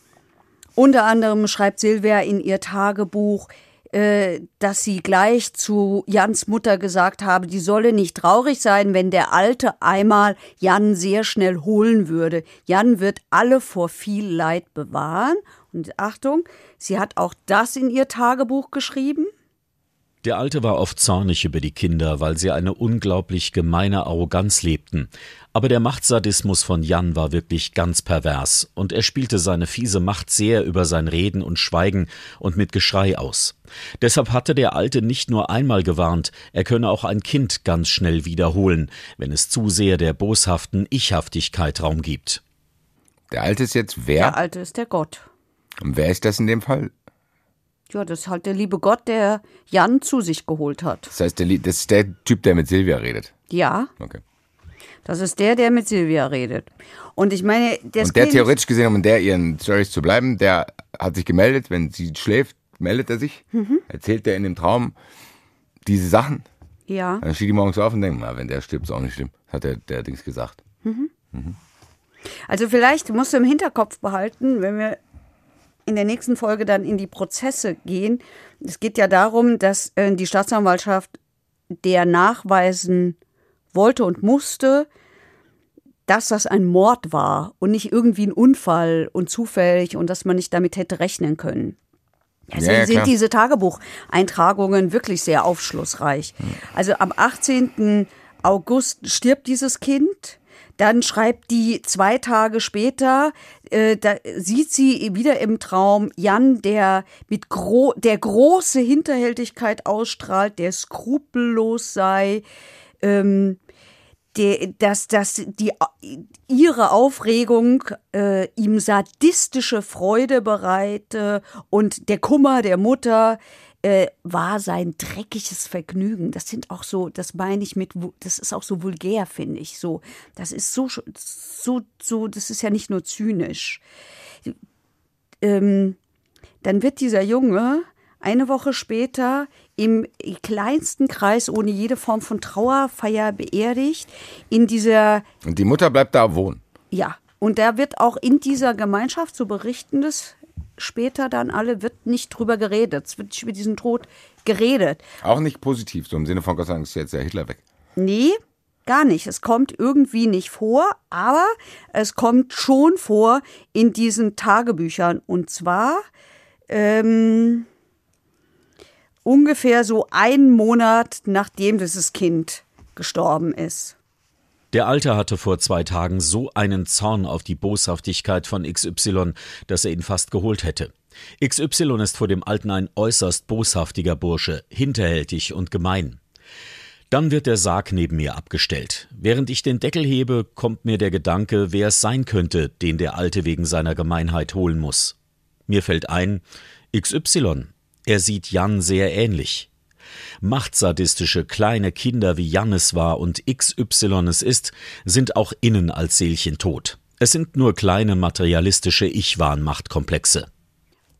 unter anderem schreibt Silvia in ihr Tagebuch, äh, dass sie gleich zu Jans Mutter gesagt habe, die solle nicht traurig sein, wenn der Alte einmal Jan sehr schnell holen würde. Jan wird alle vor viel Leid bewahren. Und Achtung, sie hat auch das in ihr Tagebuch geschrieben. Der Alte war oft zornig über die Kinder, weil sie eine unglaublich gemeine Arroganz lebten. Aber der Machtsadismus von Jan war wirklich ganz pervers, und er spielte seine fiese Macht sehr über sein Reden und Schweigen und mit Geschrei aus. Deshalb hatte der Alte nicht nur einmal gewarnt, er könne auch ein Kind ganz schnell wiederholen, wenn es zu sehr der boshaften Ichhaftigkeit Raum gibt. Der Alte ist jetzt Der wer? Alte ist der Gott. Und wer ist das in dem Fall? Ja, das ist halt der liebe Gott, der Jan zu sich geholt hat. Das heißt, der, das ist der Typ, der mit Silvia redet. Ja, Okay. das ist der, der mit Silvia redet. Und ich meine, das Und der theoretisch gesehen, um in der ihren Stories zu bleiben, der hat sich gemeldet, wenn sie schläft, meldet er sich, Mhm. erzählt er in dem Traum diese Sachen. Ja, Dann steht die morgens auf und denkt, na, wenn der stirbt, ist auch nicht schlimm. Hat der, der Dings gesagt. also vielleicht musst du im Hinterkopf behalten, wenn wir in der nächsten Folge dann in die Prozesse gehen. Es geht ja darum, dass äh, die Staatsanwaltschaft der nachweisen wollte und musste, dass das ein Mord war und nicht irgendwie ein Unfall und zufällig und dass man nicht damit hätte rechnen können. Deswegen Ja, ja, sind diese Tagebucheintragungen wirklich sehr aufschlussreich. Also am 18. August stirbt dieses Kind. Dann schreibt die zwei Tage später, äh, da sieht sie wieder im Traum Jan, der mit gro der große Hinterhältigkeit ausstrahlt, der skrupellos sei, ähm, der, dass, dass die, ihre Aufregung äh, ihm sadistische Freude bereite und der Kummer der Mutter äh, war sein dreckiges Vergnügen. Das sind auch so, das meine ich mit, das ist auch so vulgär, finde ich. So, das ist so, so, so, das ist ja nicht nur zynisch. Ähm, dann wird dieser Junge eine Woche später im kleinsten Kreis ohne jede Form von Trauerfeier beerdigt in dieser Und die Mutter bleibt da wohnen. ja, und da wird auch in dieser Gemeinschaft, so berichten das später dann alle, wird nicht drüber geredet. Es wird nicht über diesen Tod geredet. Auch nicht positiv, so im Sinne von Gott sei Dank ist jetzt der Hitler weg. Nee, gar nicht. Es kommt irgendwie nicht vor, aber es kommt schon vor in diesen Tagebüchern. Und zwar ähm, ungefähr so einen Monat, nachdem dieses Kind gestorben ist. Der Alte hatte vor zwei Tagen so einen Zorn auf die Boshaftigkeit von XY, dass er ihn fast geholt hätte. XY ist vor dem Alten ein äußerst boshaftiger Bursche, hinterhältig und gemein. Dann wird der Sarg neben mir abgestellt. Während ich den Deckel hebe, kommt mir der Gedanke, wer es sein könnte, den der Alte wegen seiner Gemeinheit holen muss. Mir fällt ein, XY. Er sieht Jan sehr ähnlich. Machtsadistische kleine Kinder wie Jan es war und XY es ist, sind auch innen als Seelchen tot. Es sind nur kleine materialistische Ich-Wahn-Machtkomplexe.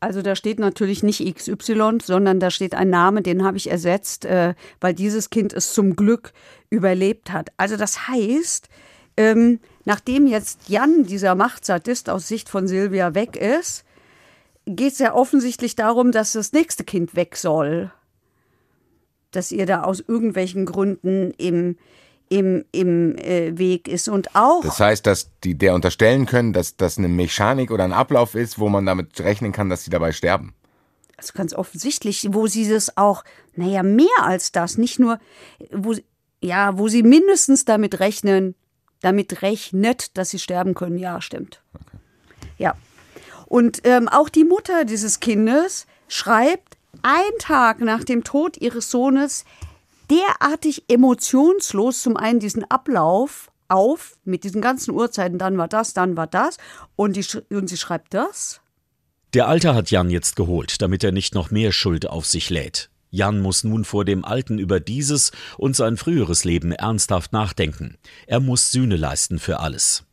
Also da steht natürlich nicht XY, sondern da steht ein Name, den habe ich ersetzt, äh, weil dieses Kind es zum Glück überlebt hat. Also das heißt, ähm, nachdem jetzt Jan, dieser Machtsadist aus Sicht von Silvia, weg ist, geht es ja offensichtlich darum, dass das nächste Kind weg soll. Dass ihr da aus irgendwelchen Gründen im, im, im äh, Weg ist. Und auch. Das heißt, dass die der unterstellen können, dass das eine Mechanik oder ein Ablauf ist, wo man damit rechnen kann, dass sie dabei sterben. Also ganz offensichtlich, wo sie das auch, naja, mehr als das, nicht nur, wo, ja, wo sie mindestens damit rechnen, damit rechnet, dass sie sterben können. Ja, stimmt. Okay. Ja. Und ähm, auch die Mutter dieses Kindes schreibt, ein Tag nach dem Tod ihres Sohnes derartig emotionslos zum einen diesen Ablauf auf mit diesen ganzen Uhrzeiten, dann war das, dann war das und, die, und sie schreibt das. Der Alte hat Jan jetzt geholt, damit er nicht noch mehr Schuld auf sich lädt. Jan muss nun vor dem Alten über dieses und sein früheres Leben ernsthaft nachdenken. Er muss Sühne leisten für alles.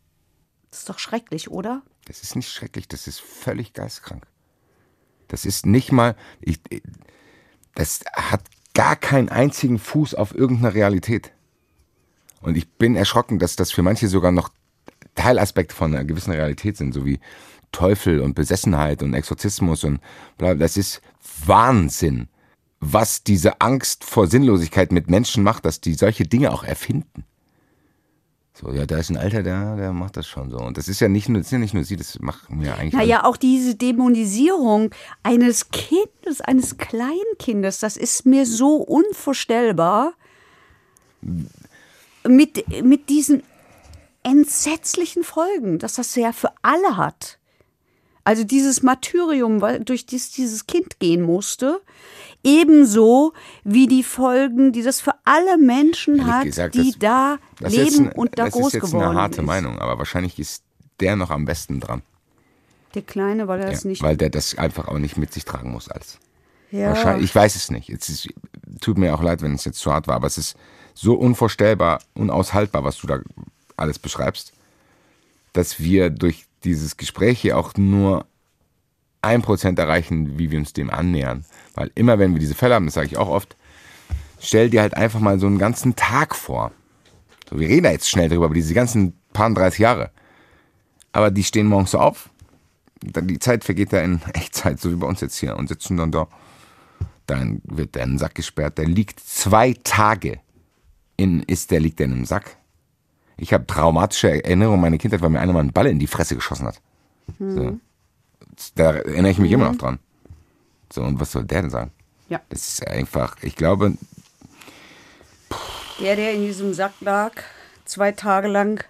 Das ist doch schrecklich, oder? Das ist nicht schrecklich, das ist völlig geistkrank. Das ist nicht mal, ich, das hat gar keinen einzigen Fuß auf irgendeiner Realität. Und ich bin erschrocken, dass das für manche sogar noch Teilaspekte von einer gewissen Realität sind, so wie Teufel und Besessenheit und Exorzismus und bla. Das ist Wahnsinn, was diese Angst vor Sinnlosigkeit mit Menschen macht, dass die solche Dinge auch erfinden. So, ja, da ist ein Alter, der, der macht das schon so. Und das ist ja nicht nur, das ist ja nicht nur sie, das macht mir eigentlich. Naja, auch diese Dämonisierung eines Kindes, eines Kleinkindes, das ist mir so unvorstellbar. Mit, mit diesen entsetzlichen Folgen, dass das ja für alle hat. Also dieses Martyrium, durch das dieses Kind gehen musste, ebenso wie die Folgen, die das für alle Menschen hat, gesagt, die das, da das leben ein, und da groß geworden sind. Das ist jetzt eine harte ist. Meinung, aber wahrscheinlich ist der noch am besten dran. Der Kleine, weil er ja, das nicht. Weil der das einfach auch nicht mit sich tragen muss als. Ja. Wahrscheinlich, ich weiß es nicht. Es ist, tut mir auch leid, wenn es jetzt zu hart war, aber es ist so unvorstellbar, unaushaltbar, was du da alles beschreibst, dass wir durch dieses Gespräch hier auch nur ein Prozent erreichen, wie wir uns dem annähern. Weil immer, wenn wir diese Fälle haben, das sage ich auch oft, stell dir halt einfach mal so einen ganzen Tag vor. So, wir reden da jetzt schnell drüber, aber diese ganzen paar 30 Jahre. Aber die stehen morgens so auf. Dann die Zeit vergeht da in Echtzeit, so wie bei uns jetzt hier, und sitzen dann da. Dann wird der in den Sack gesperrt. Der liegt zwei Tage in, ist der liegt der in einem Sack. Ich habe traumatische Erinnerungen an meine Kindheit, weil mir einer mal einen Ball in die Fresse geschossen hat. Mhm. So. Da erinnere ich mich mhm. immer noch dran. So, und was soll der denn sagen? Ja. Das ist einfach, ich glaube. Der, der in diesem Sack lag, zwei Tage lang,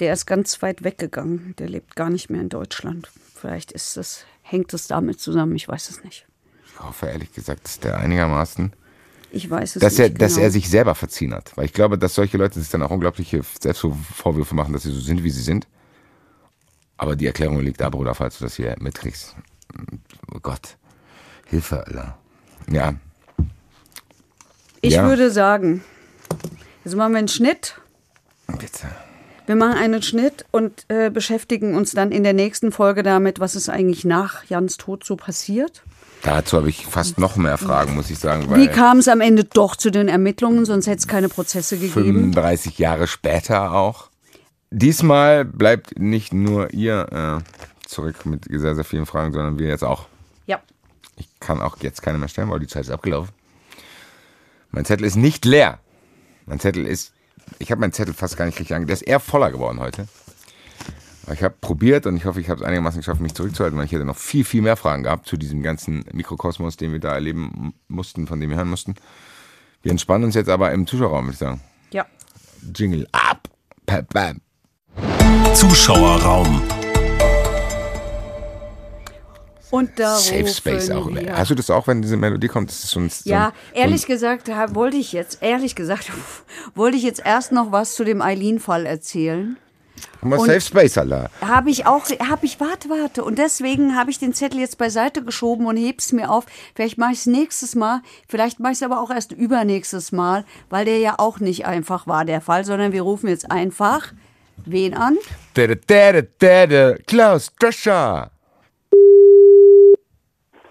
der ist ganz weit weggegangen. Der lebt gar nicht mehr in Deutschland. Vielleicht ist es, hängt es damit zusammen, ich weiß es nicht. Ich hoffe ehrlich gesagt, dass der einigermaßen. Ich weiß es dass nicht. Er, genau. Dass er sich selber verziehen hat. Weil ich glaube, dass solche Leute sich dann auch unglaubliche Selbstvorwürfe machen, dass sie so sind, wie sie sind. Aber die Erklärung liegt da, Bruder, falls du das hier mitkriegst. Oh Gott. Hilfe, Alter. Ja. Ich ja. würde sagen, jetzt machen wir einen Schnitt. Bitte. Wir machen einen Schnitt und äh, beschäftigen uns dann in der nächsten Folge damit, was ist eigentlich nach Jans Tod so passiert. Dazu habe ich fast noch mehr Fragen, muss ich sagen. Wie kam es am Ende doch zu den Ermittlungen, sonst hätte es keine Prozesse gegeben? 35 Jahre später auch. Diesmal bleibt nicht nur ihr äh, zurück mit sehr, sehr vielen Fragen, sondern wir jetzt auch. Kann auch jetzt keine mehr stellen, weil die Zeit ist abgelaufen. Mein Zettel ist nicht leer. Mein Zettel ist, ich habe meinen Zettel fast gar nicht richtig ange... Der ist eher voller geworden heute. Aber ich habe probiert und ich hoffe, ich habe es einigermaßen geschafft, mich zurückzuhalten, weil ich hätte noch viel, viel mehr Fragen gehabt zu diesem ganzen Mikrokosmos, den wir da erleben mussten, von dem wir hören mussten. Wir entspannen uns jetzt aber im Zuschauerraum, würde ich sagen. Ja. Jingle ab. Bam, bam. Zuschauerraum. Und da Safe Space auch. Wir. Hast du das auch, wenn diese Melodie kommt? Das ist so ein, ja, so ehrlich gesagt, wollte ich jetzt, ehrlich gesagt, wollte ich jetzt erst noch was zu dem Eileen-Fall erzählen. Haben wir Safe Space, Allah. Habe ich auch, habe ich, warte, warte. Und deswegen habe ich den Zettel jetzt beiseite geschoben und heb's mir auf. Vielleicht mache ich es nächstes Mal. Vielleicht mache ich es aber auch erst übernächstes Mal, weil der ja auch nicht einfach war, der Fall, sondern wir rufen jetzt einfach Wen an? Dede, dede, dede, Klaus Drescher.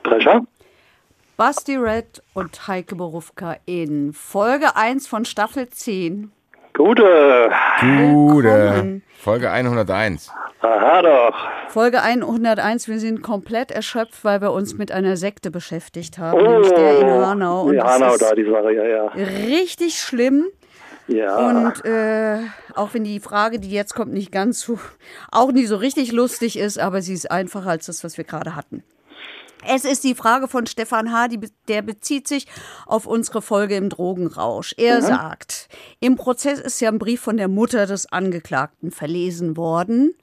Drescher? Basti Red und Heike Borufka in Folge 1 von Staffel 10. Gute. Gute. Folge 101. Aha doch. Folge 101, wir sind komplett erschöpft, weil wir uns mit einer Sekte beschäftigt haben, Oh, nämlich der in Hanau. Und die das Hanau ist da, die Sache, ja, ja. richtig schlimm. Ja. Und äh, auch wenn die Frage, die jetzt kommt, nicht ganz so, auch nicht so richtig lustig ist, aber sie ist einfacher als das, was wir gerade hatten. Es ist die Frage von Stefan H., die, der bezieht sich auf unsere Folge im Drogenrausch. Er sagt, im Prozess ist ja ein Brief von der Mutter des Angeklagten verlesen worden.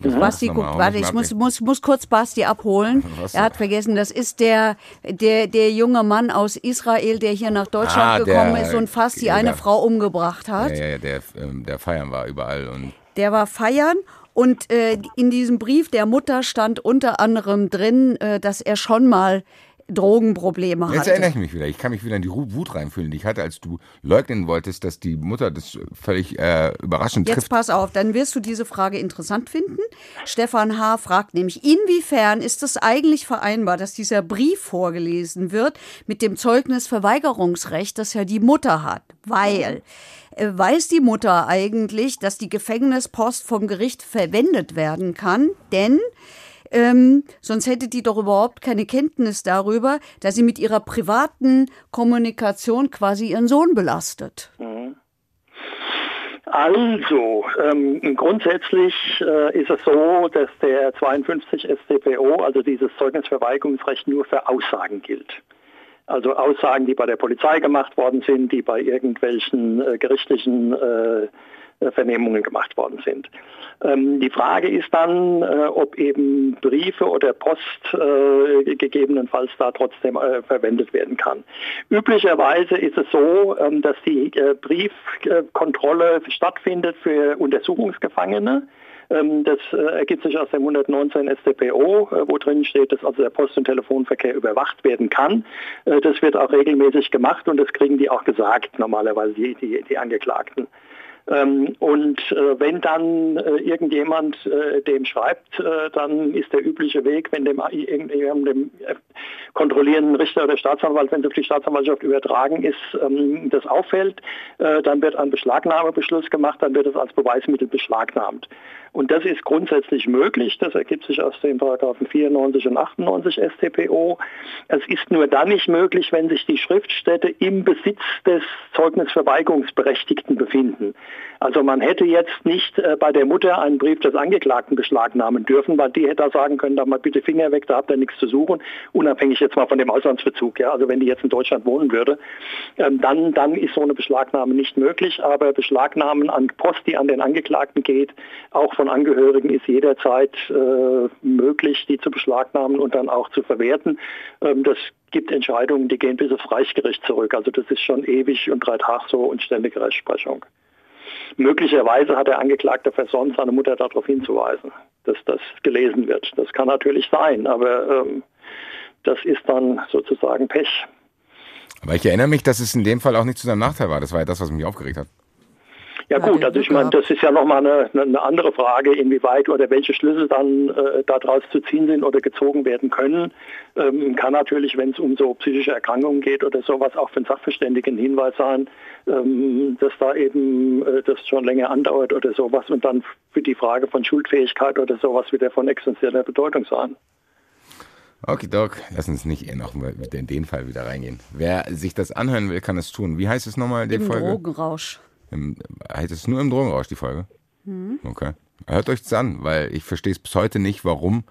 Basti, Nochmal, guck, hau warte, ich muss, muss, muss kurz Basti abholen. Was Er hat vergessen, das ist der, der, der junge Mann aus Israel, der hier nach Deutschland Ah, der- gekommen ist und fast die eine der- Frau umgebracht hat. Ja, ja, ja, der, ähm, der feiern war überall und Der war feiern und äh, in diesem Brief der Mutter stand unter anderem drin, äh, dass er schon mal Drogenprobleme Jetzt hatte. erinnere ich mich wieder. Ich kann mich wieder in die Wut reinfühlen, die ich hatte, als du leugnen wolltest, dass die Mutter das völlig äh, überraschend Jetzt trifft. pass auf, dann wirst du diese Frage interessant finden. Stefan H. fragt nämlich, inwiefern ist es eigentlich vereinbar, dass dieser Brief vorgelesen wird mit dem Zeugnisverweigerungsrecht, das ja die Mutter hat? Weil äh, weiß die Mutter eigentlich, dass die Gefängnispost vom Gericht verwendet werden kann? Denn ähm, sonst hätte die doch überhaupt keine Kenntnis darüber, dass sie mit ihrer privaten Kommunikation quasi ihren Sohn belastet. Also, ähm, grundsätzlich äh, ist es so, dass der 52 StPO, also dieses Zeugnisverweigerungsrecht, nur für Aussagen gilt. Also Aussagen, die bei der Polizei gemacht worden sind, die bei irgendwelchen äh, gerichtlichen äh, Vernehmungen gemacht worden sind. Ähm, die Frage ist dann, äh, ob eben Briefe oder Post äh, gegebenenfalls da trotzdem äh, verwendet werden kann. Üblicherweise ist es so, ähm, dass die äh, Briefkontrolle stattfindet für Untersuchungsgefangene. Ähm, Das äh, ergibt sich aus dem 119 StPO, äh, wo drin steht, dass also der Post- und Telefonverkehr überwacht werden kann. Äh, Das wird auch regelmäßig gemacht und das kriegen die auch gesagt, normalerweise die, die, die Angeklagten. Ähm, und äh, wenn dann äh, irgendjemand äh, dem schreibt, äh, dann ist der übliche Weg, wenn dem, irgendjemandem dem äh, kontrollierenden Richter oder Staatsanwalt, wenn es auf die Staatsanwaltschaft übertragen ist, ähm, das auffällt, äh, dann wird ein Beschlagnahmebeschluss gemacht, dann wird es als Beweismittel beschlagnahmt. Und das ist grundsätzlich möglich, das ergibt sich aus den Paragraphen 94 und 98 StPO. Es ist nur dann nicht möglich, wenn sich die Schriftstätte im Besitz des Zeugnisverweigerungsberechtigten befinden. Also man hätte jetzt nicht äh, bei der Mutter einen Brief des Angeklagten beschlagnahmen dürfen, weil die hätte da sagen können, da mal bitte Finger weg, da habt ihr nichts zu suchen, unabhängig jetzt mal von dem Auslandsbezug. Ja? Also wenn die jetzt in Deutschland wohnen würde, ähm, dann, dann ist so eine Beschlagnahme nicht möglich, aber Beschlagnahmen an Post, die an den Angeklagten geht, auch von Angehörigen ist jederzeit äh, möglich, die zu beschlagnahmen und dann auch zu verwerten. Ähm, das gibt Entscheidungen, die gehen bis aufs Reichsgericht zurück. Also das ist schon ewig und drei Tage so und ständige Rechtsprechung. Möglicherweise hat der Angeklagte versäumt, seine Mutter darauf hinzuweisen, dass das gelesen wird. Das kann natürlich sein, aber ähm, das ist dann sozusagen Pech. Aber ich erinnere mich, dass es in dem Fall auch nicht zu seinem Nachteil war. Das war ja das, was mich aufgeregt hat. Ja gut, also ich meine, das ist ja nochmal eine, eine andere Frage, inwieweit oder welche Schlüsse dann äh, daraus zu ziehen sind oder gezogen werden können. Ähm, kann natürlich, wenn es um so psychische Erkrankungen geht oder sowas, auch für einen Sachverständigen ein Hinweis sein, ähm, dass da eben äh, das schon länger andauert oder sowas und dann für die Frage von Schuldfähigkeit oder sowas wieder von essentieller Bedeutung sein. Okay, Doc, lass uns nicht eh noch mal in den Fall wieder reingehen. Wer sich das anhören will, kann es tun. Wie heißt es nochmal, die Im Folge? Drogenrausch. Im, heißt es nur im Drogenrausch, die Folge? Mhm. Okay. Hört euch das an, weil ich verstehe es bis heute nicht, warum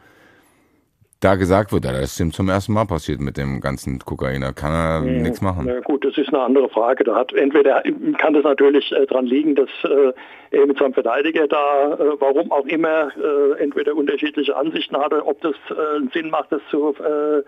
da gesagt wird, das ist ihm zum ersten Mal passiert mit dem ganzen Kokain, da kann er nichts machen. Na gut, das ist eine andere Frage. Da hat entweder kann das natürlich äh, daran liegen, dass äh, er mit seinem Verteidiger da, äh, warum auch immer, äh, entweder unterschiedliche Ansichten hatte, ob das äh, einen Sinn macht, das zu, äh,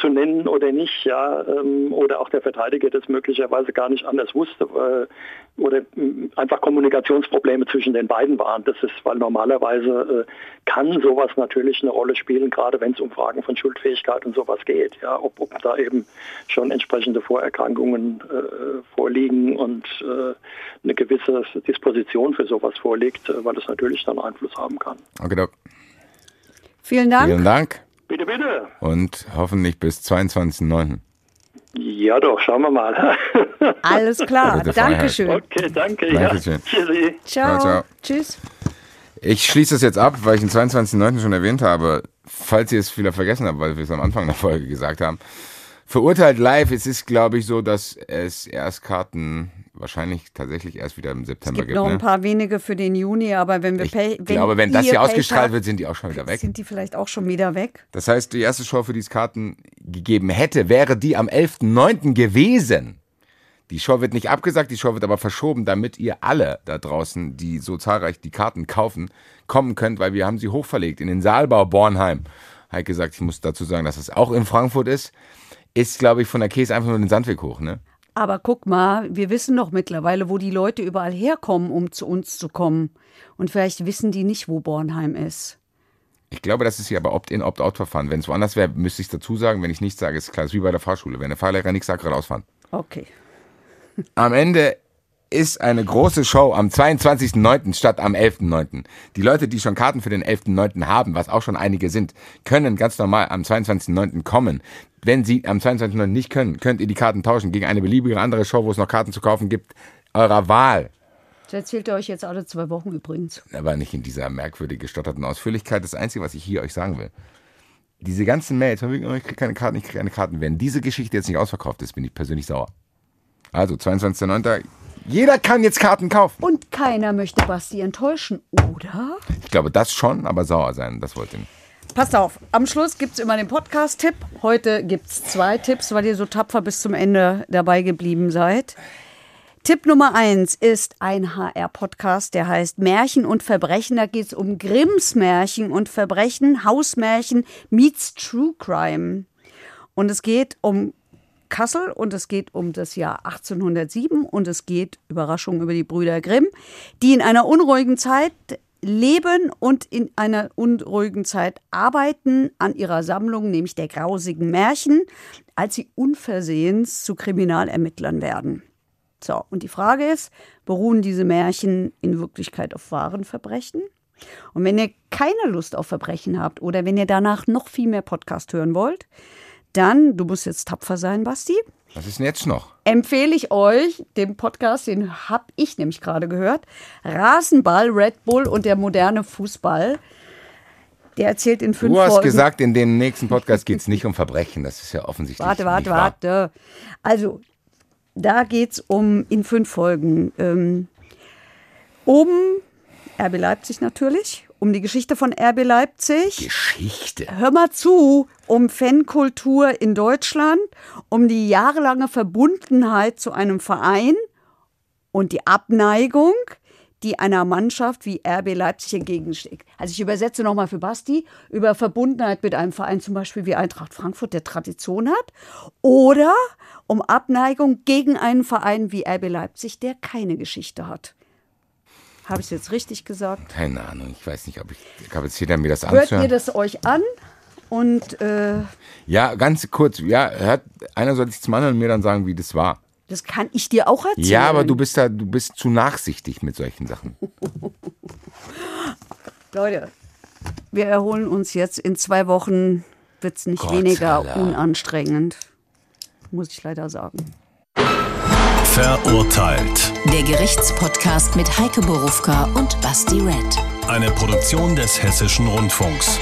zu nennen oder nicht, ja, ähm, oder auch der Verteidiger das möglicherweise gar nicht anders wusste äh, oder mh, einfach Kommunikationsprobleme zwischen den beiden waren. Das ist, weil normalerweise äh, kann sowas natürlich eine Rolle spielen, gerade wenn es um Fragen von Schuldfähigkeit und sowas geht, ja, ob, ob da eben schon entsprechende Vorerkrankungen äh, vorliegen und äh, eine gewisse Disposition für sowas vorliegt, äh, weil es natürlich dann Einfluss haben kann. Okay. Vielen Dank. Vielen Dank Bitte, bitte. und hoffentlich bis 22.09. Ja, doch, schauen wir mal. Alles klar. Dankeschön. okay, danke. Dankeschön. Ja. Tschüssi. Ciao. Ciao, ciao. Tschüss. Ich schließe das jetzt ab, weil ich den 22.09. schon erwähnt habe. Falls ihr es wieder vergessen habt, weil wir es am Anfang der Folge gesagt haben. Verurteilt live, es ist, glaube ich, so, dass es erst Karten wahrscheinlich tatsächlich erst wieder im Es September gibt gibt. noch ein ne? paar wenige für den Juni, aber wenn wir Ich Pay, glaube, wenn das hier ausgestrahlt habt, wird, sind die auch schon wieder weg. sind die vielleicht auch schon wieder weg. Das heißt, die erste Show, für die es Karten gegeben hätte, wäre die am 11.09. gewesen. Die Show wird nicht abgesagt, die Show wird aber verschoben, damit ihr alle da draußen, die so zahlreich die Karten kaufen, kommen könnt, weil wir haben sie hochverlegt in den Saalbau Bornheim. Heike sagt, ich muss dazu sagen, dass es auch in Frankfurt ist. Ist, glaube ich, von der Käse einfach nur den Sandweg hoch, ne? Aber guck mal, wir wissen doch mittlerweile, wo die Leute überall herkommen, um zu uns zu kommen. Und vielleicht wissen die nicht, wo Bornheim ist. Ich glaube, das ist hier aber Opt-in, Opt-out-Verfahren. Wenn es woanders wäre, müsste ich es dazu sagen. Wenn ich nichts sage, ist es klar. Das ist wie bei der Fahrschule. Wenn der Fahrlehrer nichts sagt, geradeaus fahren. Okay. Am Ende ist eine große Show am 22.09. statt am 11.09. Die Leute, die schon Karten für den 11.09. haben, was auch schon einige sind, können ganz normal am 22.09. kommen. Wenn sie am 22.09. nicht können, könnt ihr die Karten tauschen gegen eine beliebige andere Show, wo es noch Karten zu kaufen gibt, eurer Wahl. Das erzählt ihr euch jetzt alle zwei Wochen übrigens. Aber nicht in dieser merkwürdig gestotterten Ausführlichkeit. Das Einzige, was ich hier euch sagen will. Diese ganzen Mails, von wegen, ich kriege keine Karten, ich kriege keine Karten. Wenn diese Geschichte jetzt nicht ausverkauft ist, bin ich persönlich sauer. Also, 22.09. Jeder kann jetzt Karten kaufen. Und keiner möchte Basti enttäuschen, oder? Ich glaube, das schon, aber sauer sein, das wollte ich. Passt auf, am Schluss gibt es immer den Podcast-Tipp. Heute gibt es zwei Tipps, weil ihr so tapfer bis zum Ende dabei geblieben seid. Tipp Nummer eins ist ein HR-Podcast, der heißt Märchen und Verbrechen. Da geht es um Grimms Märchen und Verbrechen, Hausmärchen meets True Crime. Und es geht um Kassel und es geht um das Jahr 1807 und es geht, Überraschung, über die Brüder Grimm, die in einer unruhigen Zeit leben und in einer unruhigen Zeit arbeiten an ihrer Sammlung, nämlich der grausigen Märchen, als sie unversehens zu Kriminalermittlern werden. So, und die Frage ist, beruhen diese Märchen in Wirklichkeit auf wahren Verbrechen? Und wenn ihr keine Lust auf Verbrechen habt oder wenn ihr danach noch viel mehr Podcast hören wollt, dann, du musst jetzt tapfer sein, Basti, Was ist denn jetzt noch? empfehle ich euch den Podcast, den habe ich nämlich gerade gehört, Rasenball, Red Bull und der moderne Fußball. Der erzählt in fünf Du hast Folgen. gesagt, in dem nächsten Podcast geht es nicht um Verbrechen. Das ist ja offensichtlich. Warte, warte, warte. Also, da geht es um, in fünf Folgen, ähm, um RB Leipzig natürlich, um die Geschichte von RB Leipzig. Geschichte. Hör mal zu, um Fankultur in Deutschland, um die jahrelange Verbundenheit zu einem Verein und die Abneigung, die einer Mannschaft wie RB Leipzig entgegensteht. Also ich übersetze nochmal für Basti, über Verbundenheit mit einem Verein zum Beispiel wie Eintracht Frankfurt, der Tradition hat, oder um Abneigung gegen einen Verein wie RB Leipzig, der keine Geschichte hat. Habe ich es jetzt richtig gesagt? Keine Ahnung, ich weiß nicht, ob ich Kapazität habe, mir das Hört ihr anzuhören. das euch an? Und äh, Ja, ganz kurz. Ja, hört, einer soll sich zum anderen mir dann sagen, wie das war. Das kann ich dir auch erzählen. Ja, aber du bist da, du bist zu nachsichtig mit solchen Sachen. Leute, wir erholen uns jetzt. In zwei Wochen wird es nicht Gott weniger Dank. unanstrengend. Muss ich leider sagen. Verurteilt. Der Gerichtspodcast mit Heike Borufka und Basti Red. Eine Produktion des Hessischen Rundfunks.